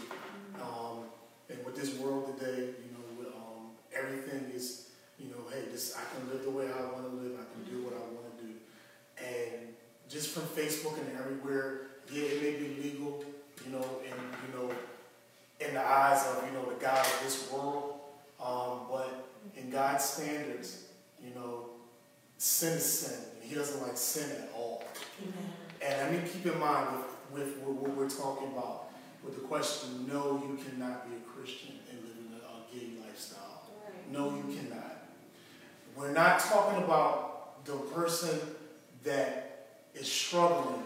Um, and with this world today, you know, with, um, everything is, you know, hey, this I can live the way I want to live. I can do what I want to do. And just from Facebook and everywhere, yeah, it may be legal, you know, and you know, in the eyes of you know the God of this world. Um, but in God's standards, you know, sin is sin. And he doesn't like sin at all. Amen. And I mean, keep in mind with, with, with what we're talking about, with the question, no, you cannot be a Christian and live in a, gay lifestyle. No, you cannot. We're not talking about the person that is struggling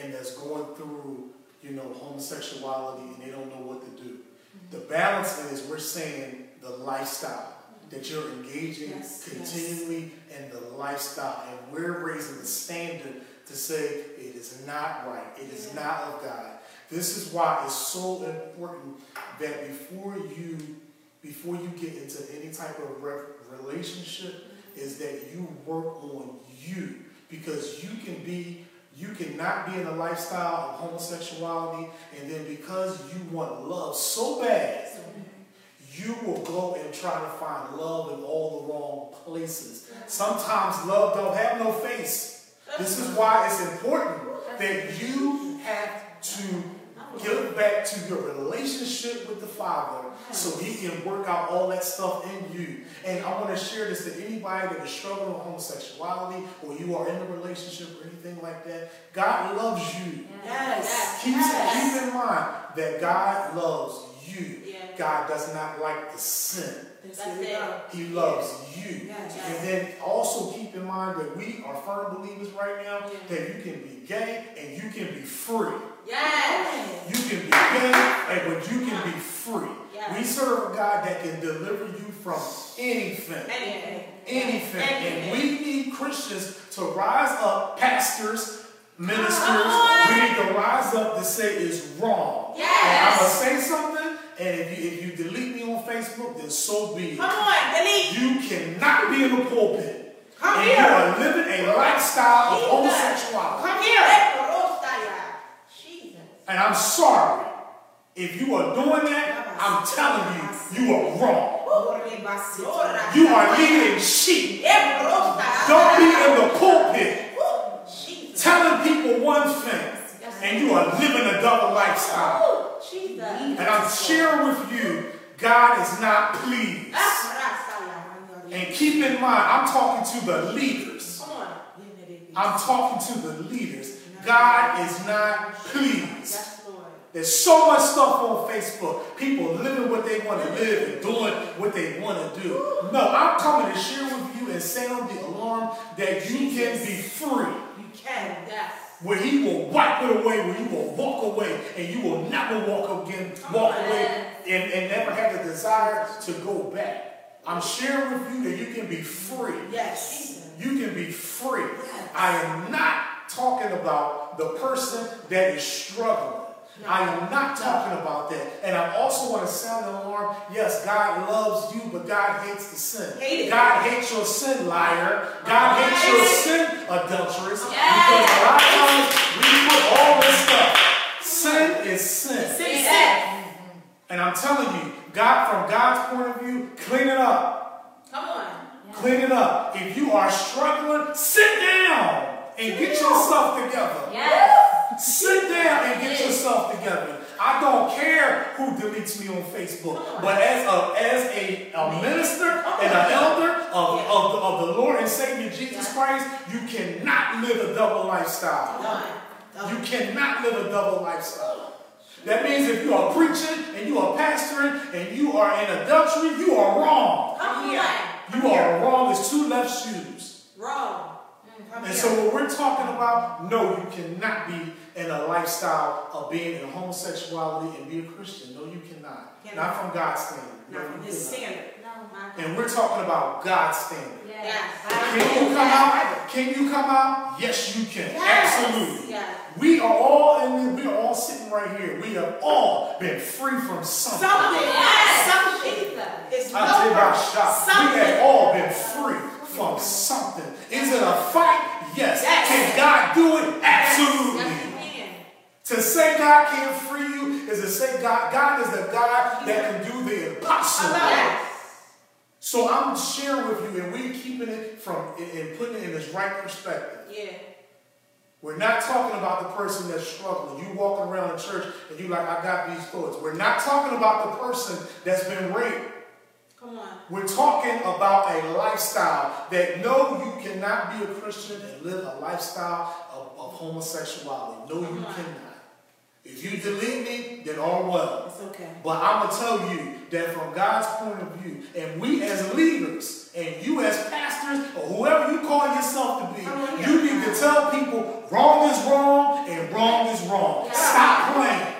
and that's going through, you know, homosexuality and they don't know what to do. Mm-hmm. The balance is we're saying the lifestyle mm-hmm. that you're engaging Yes, continually in the lifestyle, and we're raising the standard to say it is not right, it is Yeah. not of God. This is why it's so important that before you before you get into any type of re- relationship is that you work on you. Because you can be you cannot be in a lifestyle of homosexuality and then because you want love so bad you will go and try to find love in all the wrong places. Sometimes love don't have no face. This is why it's important that you have to get back to your relationship with the Father so He can work out all that stuff in you. And I want to share this to anybody that is struggling with homosexuality or you are in a relationship or anything like that. God loves you. Yes. Keep, Yes. keep in mind that God loves you. Yeah. God does not like the sin. That's That's it. it. He loves you. Yes. And then also keep in mind that we are firm believers right now Yeah. that you can be gay and you can be free. Yes. You can be but you can be free. Yes. We serve a God that can deliver you from anything. Anything. Anything. And we need Christians to rise up, pastors, ministers. We need to rise up to say it's wrong. Yes. And I'm going to say something, and if you, if you delete me on Facebook, then so be it. Come on, delete. You cannot be in the pulpit. Come and you are living a lifestyle of homosexuality. Come here. And I'm sorry. If you are doing that, I'm telling you, you are wrong. You are leading sheep. Don't be in the pulpit telling people one thing and you are living a double lifestyle. And I'm sharing with you, God is not pleased. And keep in mind, I'm talking to the leaders. I'm talking to the leaders. God is not pleased. There's so much stuff on Facebook. People living what they want to live and doing what they want to do. No, I'm coming to share with you and sound the alarm that you can be free. You can. Yes. Where he will wipe it away, where you will walk away, and you will never walk again, walk away and, and never have the desire to go back. I'm sharing with you that you can be free. Yes. You can be free. Yes. I am not talking about the person that is struggling. I am not talking about that. And I also want to sound an alarm. Yes, God loves you, but God hates the sin. Hate. God hates your sin, liar. God hates your sin, adulteress. Yes. Because a lot of times we put all this stuff. Sin is sin. Sin said. Mm-hmm. And I'm telling you, God, from God's point of view, clean it up. Come on. Clean it up. If you are struggling, sit down and get yourself together. Yes. Sit down and get yourself together. I don't care who deletes me on Facebook, but as a as a, a minister and an elder of, of, the, of the Lord and Savior Jesus Christ, you cannot live a double lifestyle. You cannot live a double lifestyle. That means if you are preaching and you are pastoring and you are in adultery, you are wrong. You are wrong. There's two left shoes. Wrong. Come And so what we're talking about, no, you cannot be in a lifestyle of being in homosexuality and be a Christian. No, you cannot. Cannot. Not from God's standard. No, Not from you his standard. No. And we're talking about God's standard. Yes. Yes. Can you come out? Can you come out? Yes, you can. Yes. Absolutely. Yes. We are all in this, we are all sitting right here. We have all been free from something. Something. Yes. Something. Jesus. It's I tell you about shot. We have all been free from something. Is it a fight? Yes. Yes. Can God do it? Absolutely. Yes. To say God can't free you is to say God, God is the God that can do the impossible. So I'm sharing with you, and we're keeping it from and- putting it in its right perspective. Yeah. We're not talking about the person that's struggling. You walking around the church and you like, I got these thoughts. We're not talking about the person that's been raped. Come on. We're talking about a lifestyle that no, you cannot be a Christian and live a lifestyle of, of homosexuality. No, you on. cannot. If you delete me, then all well. It's okay. But I'm going to tell you that from God's point of view, and we as leaders, and you as pastors, or whoever you call yourself to be, Come on, you need to tell people wrong is wrong and wrong is wrong. Yeah. Stop playing.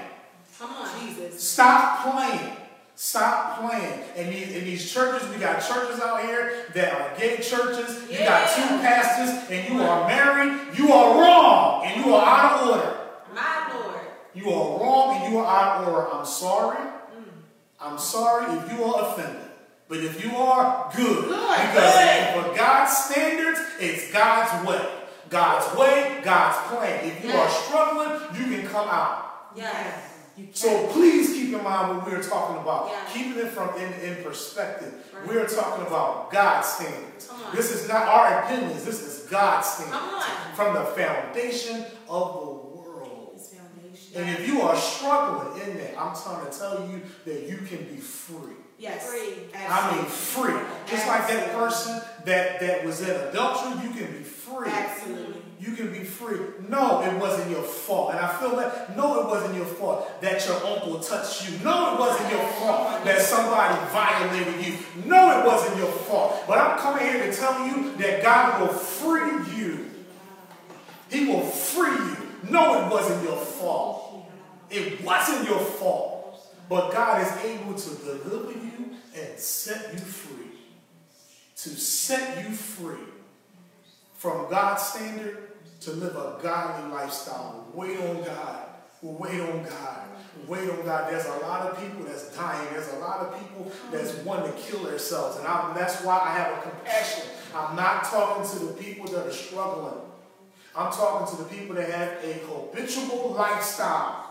Come on. Jesus. Stop playing. Stop playing. In these, in these churches, we got churches out here that are gay churches. You got two pastors and you are married. You are wrong and you are out of order. My Lord. You are wrong and you are out of order. I'm sorry. Mm. I'm sorry if you are offended. But if you are, good. Good, because good. for God's standards, it's God's way. God's way, God's plan. If you are struggling, you can come out. Yes. You can. So please keep in mind what we're talking about. Yeah. Keeping it from in, in perspective. Right. We're talking about God's standards. This is not our opinions. This is God's standards. From the foundation of the world. And if you are struggling in that, I'm trying to tell you that you can be free. Yes. Free. I mean free. Just like that person that, that was in adultery, you can be free. Absolutely. You can be free. No, it wasn't your fault. And I feel that, no, it wasn't your fault that your uncle touched you. No, it wasn't your fault that somebody violated you. No, it wasn't your fault. But I'm coming here to tell you that God will free you. He will free you. No, it wasn't your fault. It wasn't your fault. But God is able to deliver you and set you free. To set you free from God's standard to live a godly lifestyle. Wait on God. Wait on God. Wait on God. There's a lot of people that's dying. There's a lot of people that's wanting to kill themselves. And I, that's why I have a compassion. I'm not talking to the people that are struggling. I'm talking to the people that have a habitual lifestyle.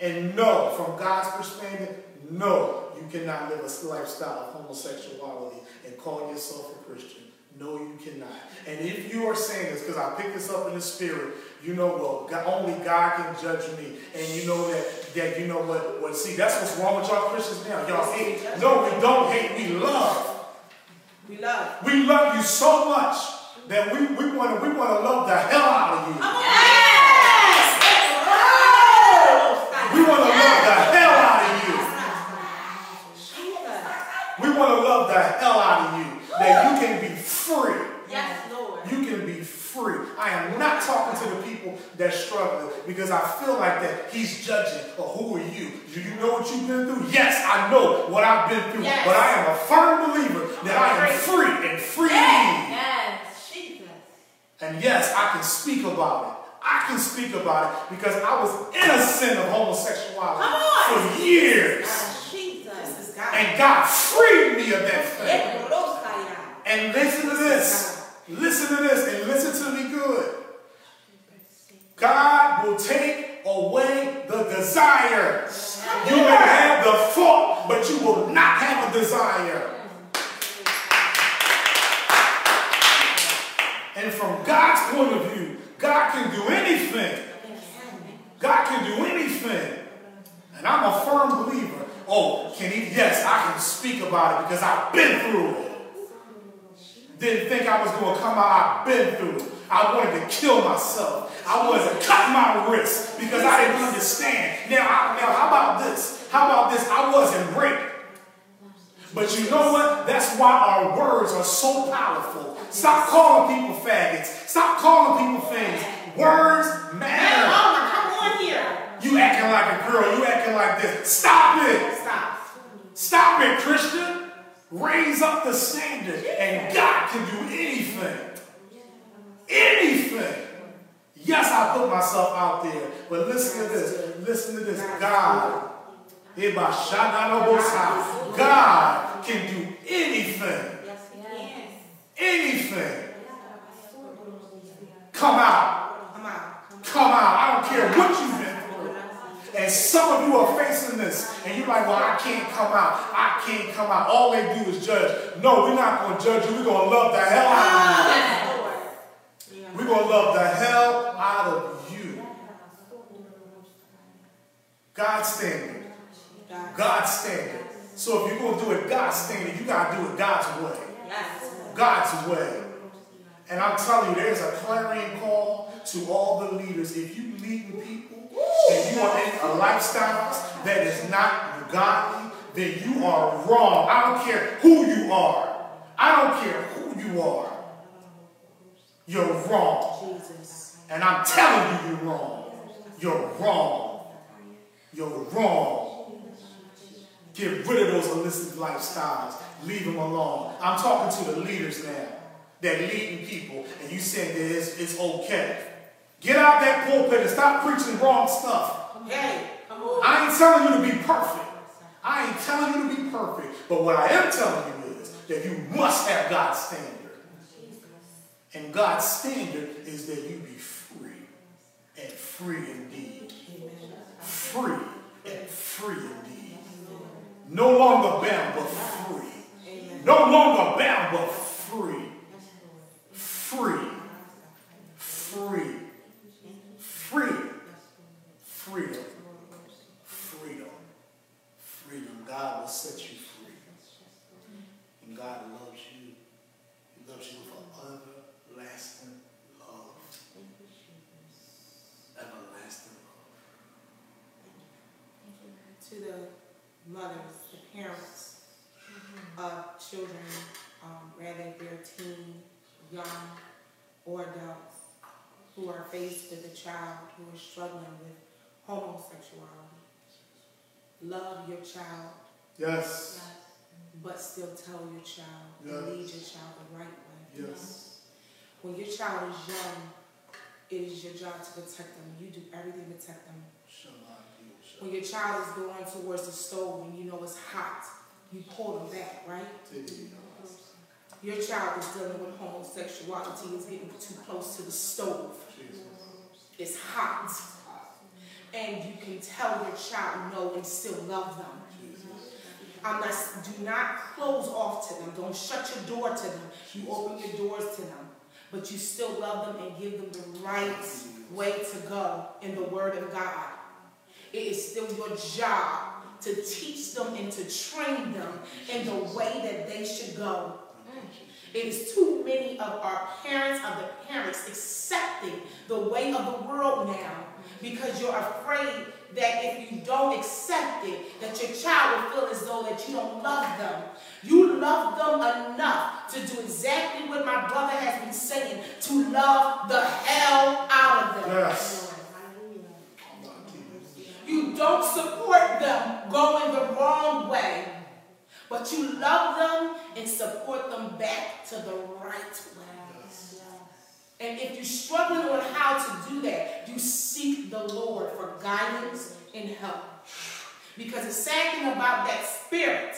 And no, from God's perspective, no, you cannot live a lifestyle of homosexuality and call yourself a Christian. No, you cannot. And if you are saying this, because I picked this up in the spirit, you know, well, God, only God can judge me. And you know that, that you know what, what, see, that's what's wrong with y'all Christians now. Y'all hate. No, we don't hate, we love. We love. We love you so much that we, we want to we want to love the hell out of you. Yes. We want to love the hell out of you. We want to love the hell out of you. That that you can be free. Yes, Lord. You can be free. I am not talking to the people that struggle because I feel like that he's judging. Or who are you? Do you know what you've been through? Yes, I know what I've been through. Yes. But I am a firm believer that I am free and free indeed. Yes. Jesus. And yes, I can speak about it. I can speak about it because I was innocent of homosexuality Come on. for years. Jesus. God. And God freed me of that thing. And listen to this. Listen to this and listen to me good. God will take away the desire. You may have the thought, but you will not have a desire. And from God's point of view, God can do anything. God can do anything. And I'm a firm believer. Oh, can he? Yes, I can speak about it because I've been through it. Didn't think I was going to come out. I've been through it. I wanted to kill myself. I wanted to cut my wrist because I didn't understand. Now, I, now, how about this? How about this? I wasn't raped. But you know what? That's why our words are so powerful. Stop calling people faggots. Stop calling people things. Words matter. Mama, come on here. You acting like a girl. You acting like this. Stop it. Stop. Stop it, Christian. Raise up the standard, and God can do anything. Anything. Yes, I put myself out there, but listen to this. Listen to this. God, God can do anything. Anything. Come out. Come out. I don't care what you've been through. And some of you are facing this, and you're like, well, I can't come out. I can't come out. All they do is judge. No, we're not going to judge you. We're going to love the hell out of you. Ah. We're going to love the hell out of you. God's standard. God's standard. So if you're going to do it God's standard, you got to do it God's way. God's way. And I'm telling you, there's a clarion call to all the leaders. If you leading people and you are in a lifestyle that is not godly, then you are wrong. I don't care who you are. I don't care who you are. You're wrong. Jesus. And I'm telling you you're wrong. You're wrong. You're wrong. Get rid of those illicit lifestyles. Leave them alone. I'm talking to the leaders now that leading people, and you saying that it's, it's okay. Get out that pulpit and stop preaching wrong stuff. On. I ain't telling you to be perfect. I ain't telling you to be perfect. But what I am telling you is that you must have God's standard. And God's standard is that you be free and free indeed. Free and free indeed. No longer bound but free. No longer bound but free. Free. Free. Free. Freedom. Freedom. Freedom. God will set you free. And God loves you. He loves you with an everlasting love. Everlasting love. to the mothers, the parents of children, um, whether they're teen, young, or adults, who are faced with a child who is struggling with homosexuality. Love your child, Yes. but still tell your child Yes. and lead your child the right way. Yes. When your child is young, it is your job to protect them. You do everything to protect them. When your child is going towards the stove and you know it's hot, you pull them back, right? Your child is dealing with homosexuality, is getting too close to the stove. It's hot. And you can tell your child no and still love them. I'm not, do not close off to them. Don't shut your door to them. You open your doors to them. But you still love them and give them the right way to go in the Word of God. It is still your job to teach them and to train them in the way that they should go. It is too many of our parents, of the parents, accepting the way of the world now because you're afraid that if you don't accept it, that your child will feel as though that you don't love them. You love them enough to do exactly what my brother has been saying, to love the hell out of them. Yes. You don't support them going the wrong way, but you love them and support them back to the right way. And if you're struggling on how to do that, you seek the Lord for guidance and help. Because the sad thing about that spirit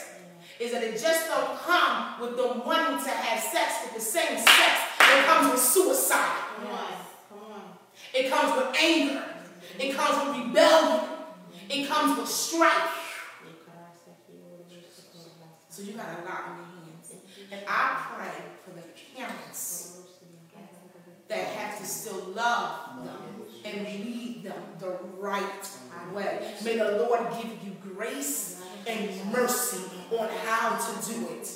is that it just don't come with the wanting to have sex with the same sex. It comes with suicide. Come on. Come on. It comes with anger. It comes with rebellion. It comes with strife. So you got a lot on your hands. And I pray for the parents that have to still love them and lead them the right way. May the Lord give you grace and mercy on how to do it.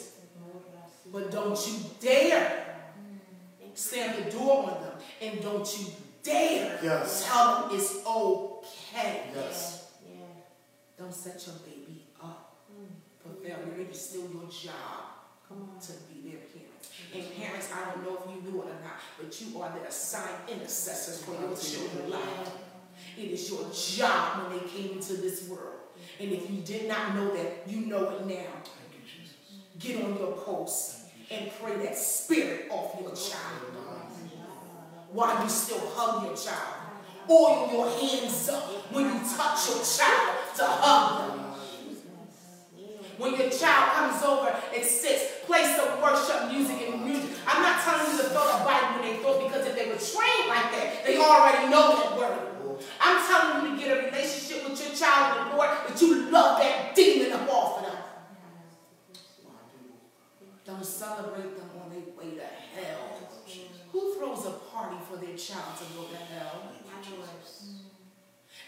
But don't you dare stand the door on them. And don't you dare Yes. tell them it's okay. Yes. Don't set your baby up It is still your job to be their parents. And parents, I don't know if you knew it or not, but you are the assigned intercessors for your children's life. It is your job when they came into this world. And if you did not know that, you know it now. Thank you, Jesus. Get on your post and pray that spirit off your child while you still hug your child. Oil your hands up when you touch your child to hug them. When your child comes over and sits, play some worship music and music. I'm not telling you to throw the Bible when they throw because if they were trained like that, they already know that word. I'm telling you to get a relationship with your child and the Lord that you love that demon up off of them. Don't celebrate them on their way to hell. Who throws a party for their child to go to hell?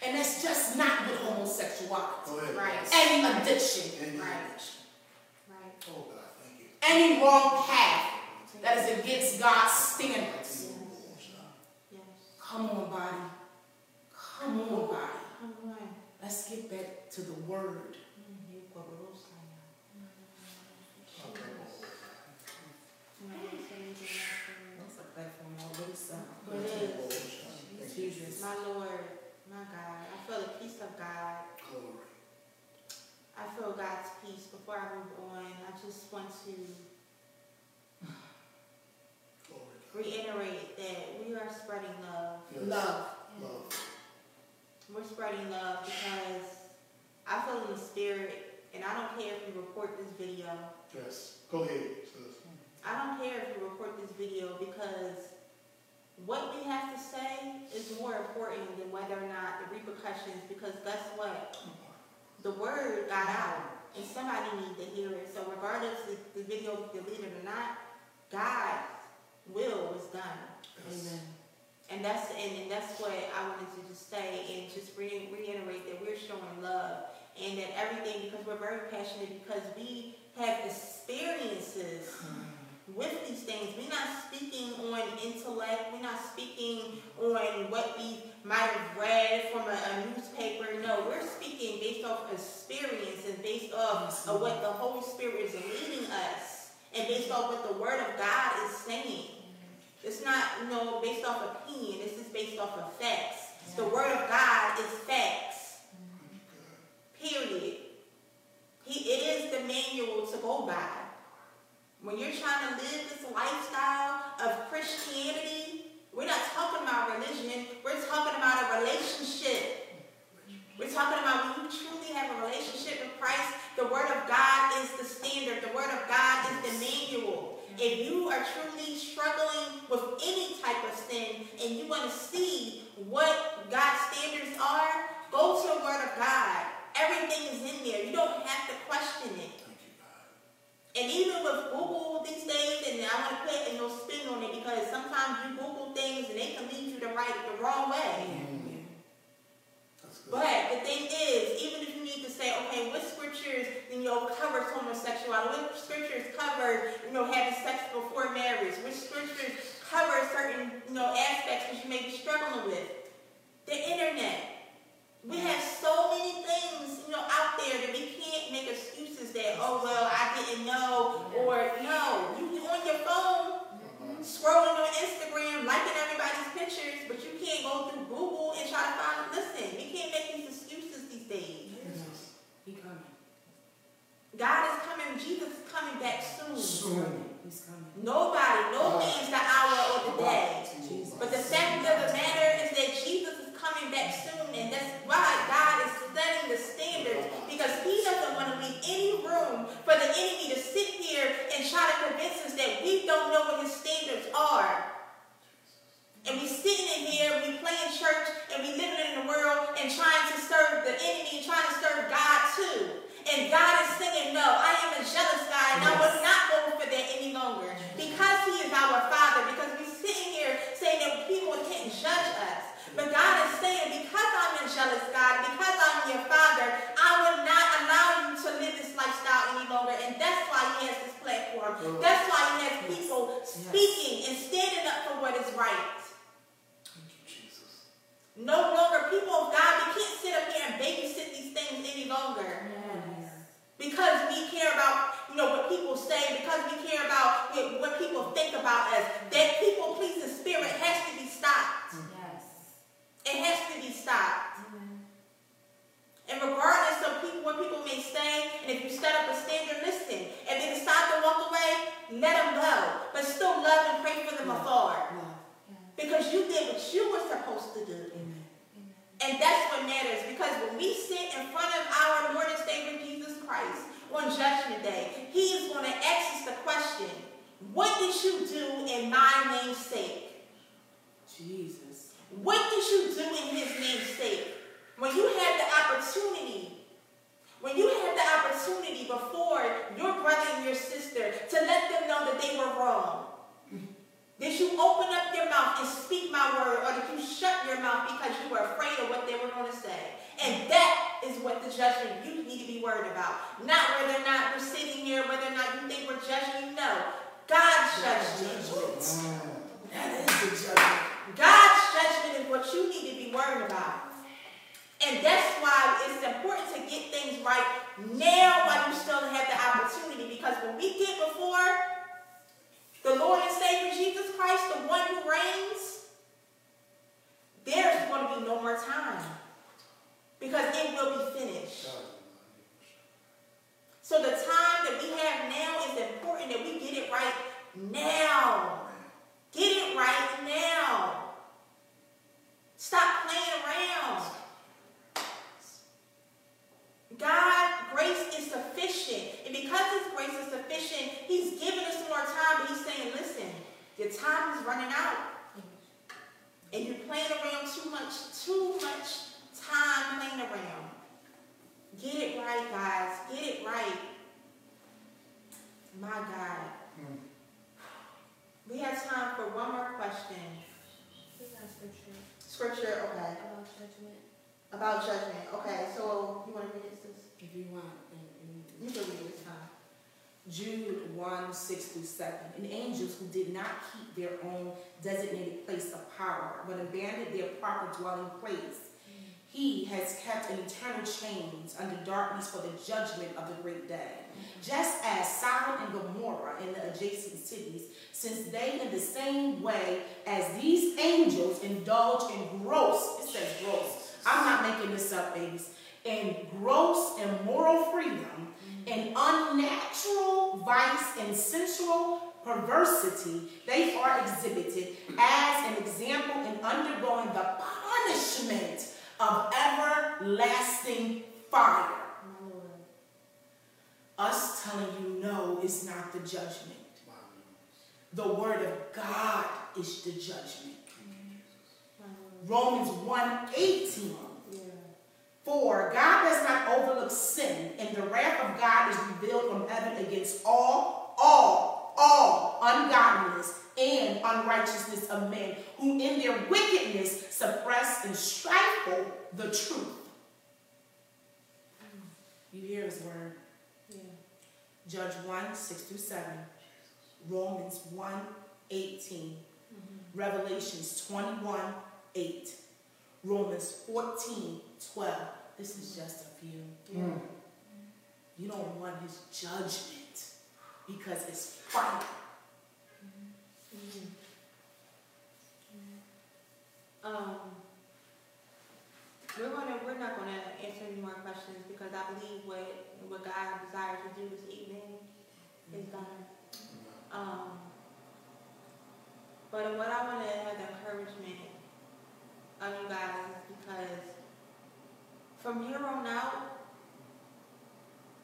And that's just not with homosexuality. Go ahead. Right. Any addiction, Any Right. addiction. Oh, God, thank you. any wrong path that is against God's standards. Come on, body. Come on, body. Come on. Let's get back to the word. That's a platform already sound. It is. Jesus. My Lord, my God, I feel the peace of God. Glory. I feel God's peace. Before I move on, I just want to Glory. reiterate that we are spreading love. Yes. Love. Love. We're spreading love because I feel in the spirit, and I don't care if you record this video. Yes. Go ahead, sis. I don't care if you record this video because what we have to say is more important than whether or not the repercussions. Because guess what? The word got out, and somebody needs to hear it. So regardless if the video is deleted or not, God's will was done. Yes. Amen. And that's and, and that's what I wanted to just say and just re- reiterate that we're showing love and that everything because we're very passionate because we have experiences mm-hmm. with these things. We're not speaking on intellect. We're not speaking on what we might have read from a, a newspaper. No, we're speaking based off experience and based off of what the Holy Spirit is leading us and based off what the Word of God is saying. It's not, you know, based off opinion. This is based off of facts. The Word of God is facts. Period. He, it is the manual to go by. When you're trying to live this lifestyle of Christianity, we're not talking about religion. We're talking about a relationship. We're talking about when you truly have a relationship with Christ, the Word of God is the standard. The Word of God is the manual. If you are truly struggling with any type of sin and you want to see what God's standards are, go to the Word of God. Everything is in there. You don't have to question it. Thank you, God. And even with Google these days, and I want to put a no spin on it because sometimes you Google things and they can lead you to right the wrong way. Good. But the thing is, even if you need to say, okay, what scriptures then you know covers homosexuality, what scriptures cover you know having sex before marriage, which scriptures cover certain you know aspects that you may be struggling with, the internet. We have so many things, you know, out there that we can't make excuses that, oh well, I didn't know, or no, you you on your phone scrolling on Instagram, liking everybody's pictures, but you can't go through Google and try to find. Listen, we can't make these excuses these days. He coming. God is coming. Jesus is coming back soon. Soon. He's coming. Nobody, no means the hour or the day. Jesus. But the fact of the matter is that Jesus is coming back soon, and that's why God is setting the standards because He doesn't want to leave any room for the enemy to sit here and try to convince us that we don't know what His standards are. And we sitting in here, we playing church, and we living in the world and trying to serve the enemy and trying to serve God too. And God is saying, no, I am a jealous God, and I will not go for that any longer. Because He is our Father, because we sitting here saying that people can't judge us. But God is saying, because I'm a jealous God, because I'm your Father, I will not allow you to live this lifestyle any longer. And that's why He has this platform. Mm-hmm. That's why He has people speaking and standing up for what is right. Thank you, Jesus. No longer people of God, we can't sit up here and babysit these things any longer. Because we care about, you know, what people say, because we care about what, what people think about us. That people pleasing spirit has to be stopped. It has to be stopped. Amen. And regardless of people, what people may say, and if you set up a standard, listen. If they decide to walk away, let them go. But still love and pray for them afar. Love. Because you did what you were supposed to do. Amen. And that's what matters because when we sit in front of our Lord and Savior Jesus Christ on Judgment Day, He is going to ask us the question, What did you do in my name's sake? Jesus. What did you do in His name's sake? When you had the opportunity, when you had the opportunity before your brother and your sister to let them know that they were wrong, did you open up your mouth and speak my word, or did you shut your mouth because you were afraid of what they were going to say? And that is what the judgment you need to be worried about. Not whether or not we're sitting here, whether or not you think we're judging you. No. God's judgment. That is the judgment. God's judgment is what you need to be worried about. And that's why it's important to get things right now while you still have the opportunity. Because when we get before the Lord and Savior Jesus Christ, the one who reigns, there's going to be no more time. Because it will be finished. So the time that we have now is important that we get it right now. Get it right now. Stop playing around. God, grace is sufficient. And because His grace is sufficient, He's giving us more time. But He's saying, listen, your time is running out. And you're playing around too much, too much time playing around. Get it right, guys. Get it right. My God. Mm. We have time for one more question. We got scripture Scripture, okay. about judgment. About judgment. Okay, so you want to read it, sis? If you want. And, and You can read it this time. Jude 1, 6 through 7. And angels who did not keep their own designated place of power, but abandoned their proper dwelling place, he has kept in eternal chains under darkness for the judgment of the great day. Just as Sodom and Gomorrah and the adjacent cities, since they in the same way as these angels indulge in gross, it says gross, I'm not making this up, babies, in gross immoral freedom and unnatural vice and sensual perversity, they are exhibited as an example in undergoing the punishment of everlasting fire. Us telling you no is not the judgment. The word of God is the judgment. Romans 1:18. Yeah. For God does not overlook sin, and the wrath of God is revealed from heaven against all, all, all ungodliness and unrighteousness of men, who in their wickedness suppress and stifle the truth. You hear his word. Yeah. Jude 1, 6 through 7. Romans 1, 18. Mm-hmm. Revelations 21, 8. Romans 14, 12. This is just a few. Mm. You don't want his judgment because it's fire. Um, we're gonna, we're not gonna answer any more questions because I believe what, what God desires to do this evening is done. Um, but what I wanna have the encouragement of you guys is because from here on out,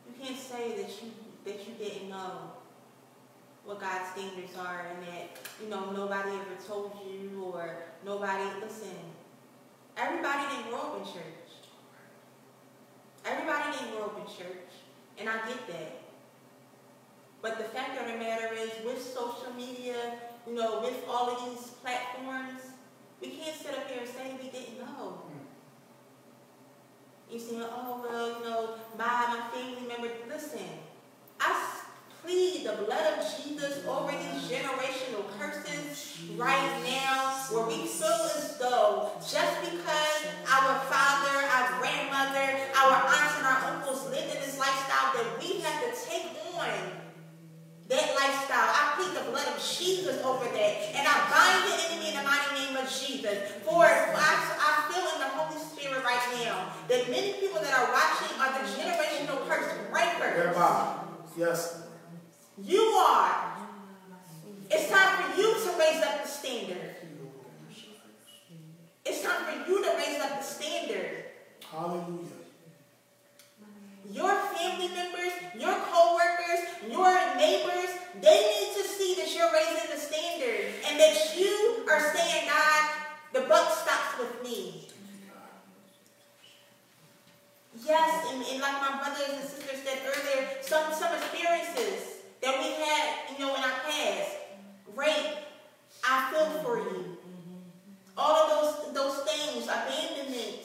you can't say that you, that you didn't know what God's standards are and that, you know, nobody ever told you or nobody, listen, everybody didn't grow up in church. Everybody didn't grow up in church, and I get that. But the fact of the matter is, with social media, you know, with all of these platforms, we can't sit up here and say we didn't know. You say, oh, well, you know, my, my family member, listen, I plead the blood of Jesus over these generational curses right now where we feel as though just because our father, our grandmother, our aunts and our uncles lived in this lifestyle that we have to take on that lifestyle. I plead the blood of Jesus over that. And I bind the enemy in the mighty name of Jesus. For I, I feel in the Holy Spirit right now that many people that are watching are the generational curse breakers. Yes. You are. It's time for you to raise up the standard. It's time for you to raise up the standard. Hallelujah. Your family members, your co-workers, your neighbors, they need to see that you're raising the standard and that you are saying, God, the buck stops with me. Yes, and, and like my brothers and sisters said earlier, some, some experiences that we had, you know, in our past, rape, I feel for you. All of those, those things, abandonment,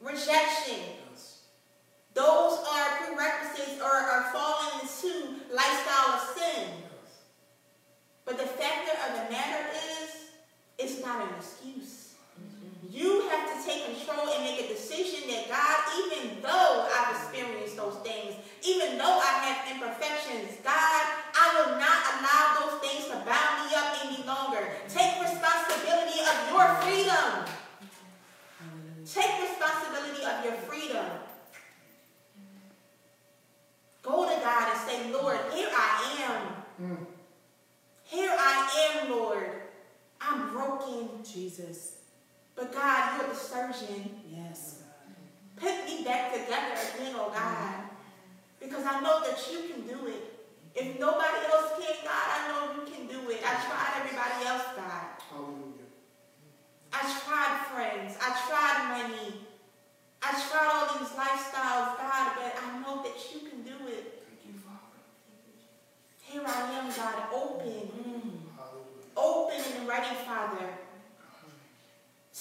rejection, those are prerequisites or are falling into lifestyle of sin. But the fact of the matter is, it's not an excuse. You have to take control and make a decision that God, even though I've experienced those things, even though I have imperfections, God, I will not allow those things to bound me up any longer. Take responsibility of your freedom. Take responsibility of your freedom. Go to God and say, Lord, here I am. Mm. Here I am, Lord. I'm broken. Jesus. But God, you're the surgeon. Yes. Put me back together again, oh God. Mm-hmm. Because I know that you can do it. If nobody else can, God, I know you can do it. I tried everybody else, God. Hallelujah. I tried friends. I tried money. I tried all these lifestyles, God, but I know that you can do it. Thank you, Father. Here I am, God, open. Hallelujah. Open and ready, Father.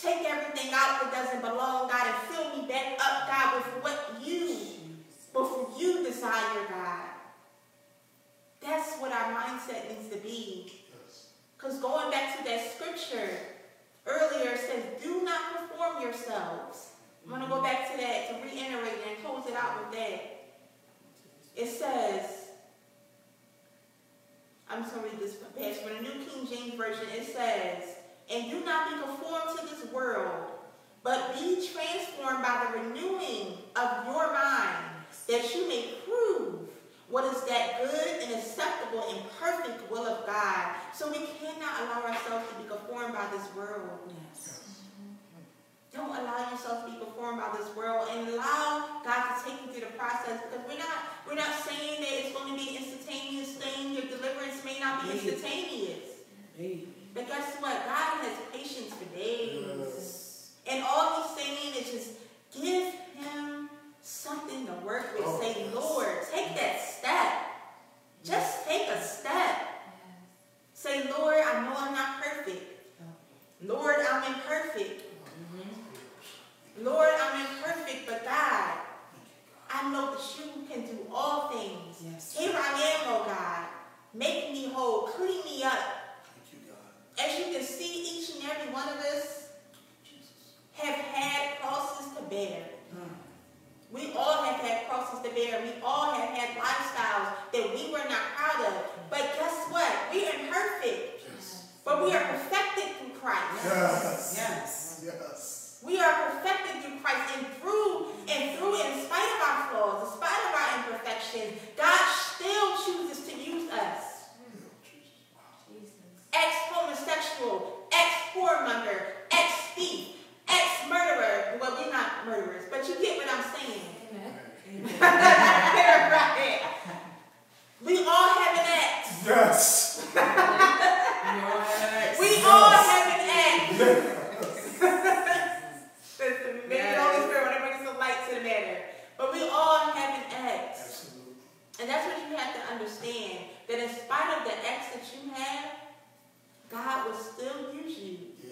Take everything out that doesn't belong, God, and fill me back up, God, with what you, with you desire, God. That's what our mindset needs to be. Because going back to that scripture earlier, says, do not conform yourselves. I'm going to go back to that to reiterate and close it out with that. It says, I'm just going to read this passage from the New King James Version. It says, and do not be conformed to this world, but be transformed by the renewing of your mind, that you may prove what is that good and acceptable and perfect will of God. So we cannot allow ourselves to be conformed by this world. Yes. Don't allow yourself to be conformed by this world and allow God to take you through the process because we're not we're not saying that it's going to be an instantaneous thing. Your deliverance may not be instantaneous. Hey. But guess what? God has patience for days. And all he's saying is just give him something to work with. Oh, Say. Lord, take that step. Just take a step. Say, Lord, I know I'm not perfect. Oh. Lord, I'm imperfect. Mm-hmm. Lord, I'm imperfect, but God, I know that you can do all things. Yes. Here I am, oh God. Make me whole. Clean me up. Thank you, God. As you can see, each and every one of us have had crosses to bear. Mm. We all have had crosses to bear. We all have had lifestyles that we were not proud of. But guess what? We are imperfect. Yes. But we are perfected through Christ. Yes. Yes. yes. We are perfected through Christ and through and through in spite of our flaws, in spite of our imperfections, God still chooses to use us. Ex-homosexual, ex-whoremonger, ex-thief, ex-murderer. Well, we're not murderers, but you get what I'm saying. Right. <laughs> We all have an ex. Yes. <laughs> Yes. We all have an ex. <laughs> Listen, maybe the Holy Spirit want to bring some light to the matter. But we all have an ex. Absolutely. And that's what you have to understand. That in spite of the ex that you have, God will still use you. Yeah.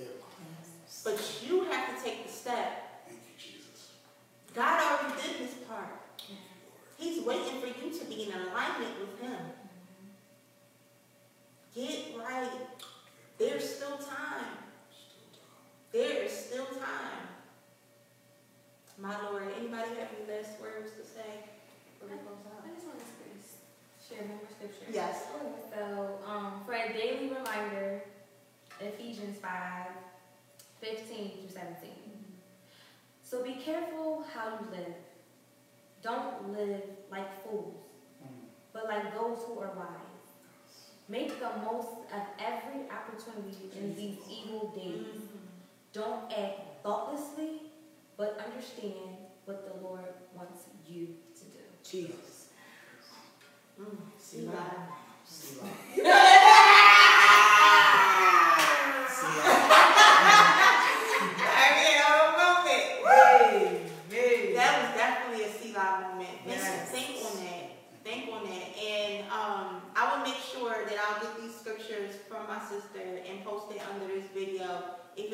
But you have to take the step. Thank you, Jesus. God already did his part. He's waiting for you to be in alignment with him. Get right. There's still time. There is still time. My Lord, anybody have any last words to say before we close out? I just want to share one more scripture. Yes. So, um, for a daily reminder, Ephesians 5, 15 through 17. So be careful how you live. Don't live like fools, Mm. but like those who are wise. Make the most of every opportunity in these evil days. Don't act thoughtlessly, but understand what the Lord wants you to do. Jesus. Mm, See God. that? See, I mean, a moment. Hey, hey. That was definitely a Selah moment. Think- Yes. Think on that. Think on that. And um, I will make sure that I'll get these scriptures from my sister and post it under this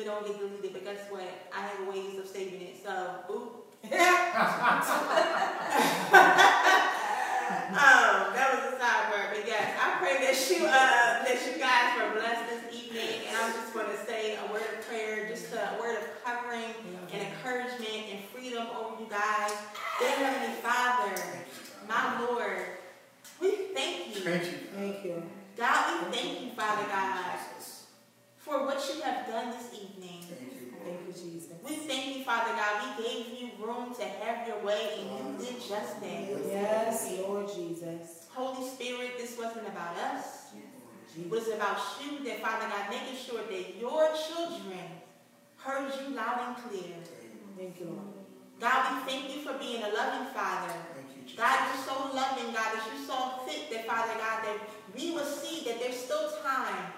video if it don't get deleted. But guess what? I have ways of saving it. So, oop. <laughs> <laughs> Um, that was a sidebar, but yes, I pray that you uh, that you guys were blessed this evening, and I'm just going to say a word of prayer, just a word of covering and encouragement and freedom over you guys. Dear Heavenly Father, my Lord, we thank you, Thank you. Thank you. God. We thank you, Father God, Jesus. For what you have done this evening. Thank you, Thank you, Jesus. We thank you, Father God. We gave you room to have your way, and you did just that. Yes, Lord Jesus. Holy Spirit, this wasn't about us. It was about you, that Father God, making sure that your children heard you loud and clear. Thank you, Lord. God, we thank you for being a loving Father. You, God, you're so loving, God, that you saw fit that, Father God, that we will see that there's still time.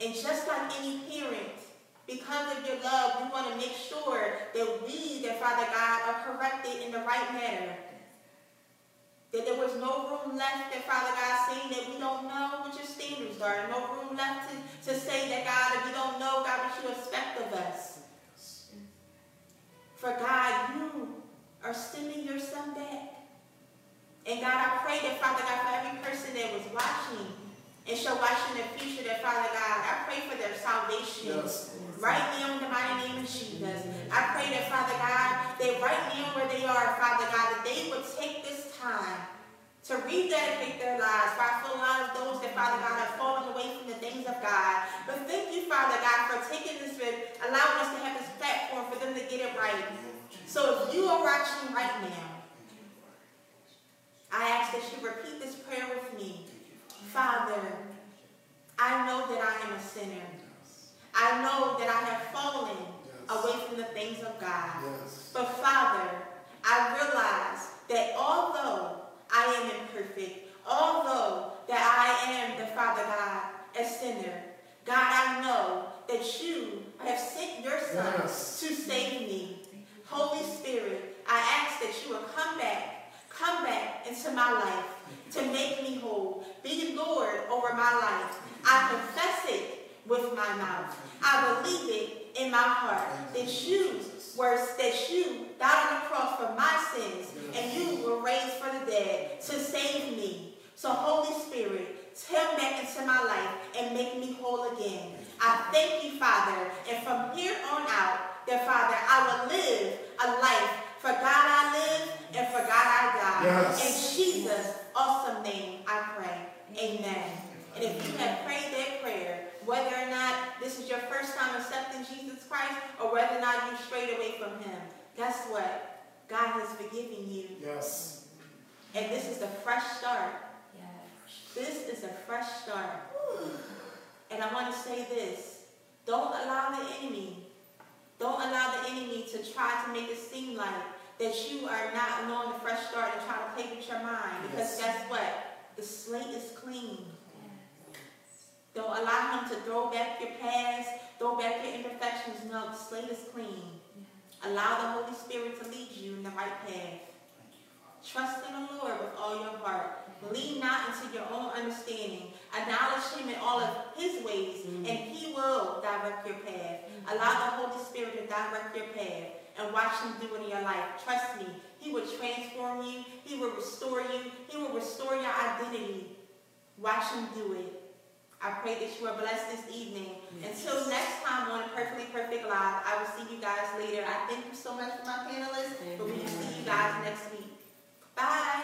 And just like any parent, because of your love, we want to make sure that we, that Father God, are corrected in the right manner. That there was no room left, that Father God, saying that we don't know what your standards are. No room left to, to say that, God, if we don't know, God, what you expect of us. For God, you are sending your son back. And God, I pray that, Father God, for every person that was watching and show watch in the future, that, Father God, I pray for their salvation. Yes. Right now, in the mighty name of Jesus, I pray that, Father God, that right now where they are, Father God, that they would take this time to rededicate their lives. For feel a lot of those that, Father God, have fallen away from the things of God. But thank you, Father God, for taking this, with allowing us to have this platform for them to get it right. So if you are watching right now, I ask that you repeat this prayer with me. Father, I know that I am a sinner. I know that I have fallen away from the things of God. Yes. But Father, I realize that although I am imperfect, although that I am the Father God, a sinner, God, I know that you have sent your Son Yes. to save me. Holy Spirit, I ask that you will come back, come back into my life to make me whole. Be Lord over my life. I confess it with my mouth. I believe it in my heart that you were that you died on the cross for my sins and you were raised for the dead to save me. So Holy Spirit, come back into my life and make me whole again. I thank you, Father, and from here on out, that Father, I will live a life for God I live and for God I die. Yes. In Jesus' awesome name, I pray. Amen. And if you have prayed that prayer, whether or not this is your first time accepting Jesus Christ or whether or not you strayed away from him, guess what? God has forgiven you. Yes. And this is a fresh start. Yes. This is a fresh start. And I want to say this. Don't allow the enemy, don't allow the enemy to try to make it seem like that you are not knowing the fresh start and trying to play with your mind. Because Yes. guess what? The slate is clean. Don't allow him to throw back your past, throw back your imperfections. No, the slate is clean. Allow the Holy Spirit to lead you in the right path. Trust in the Lord with all your heart. Lean not into your own understanding. Acknowledge Him in all of His ways, and He will direct your path. Mm. Allow the Holy Spirit to direct your path and watch Him do it in your life. Trust me, He will transform you, He will restore you, He will restore your identity. Watch Him do it. I pray that you are blessed this evening. Until next time on Perfectly Perfect Live, I will see you guys later. I thank you so much for my panelists, but we will see you guys next week. Bye.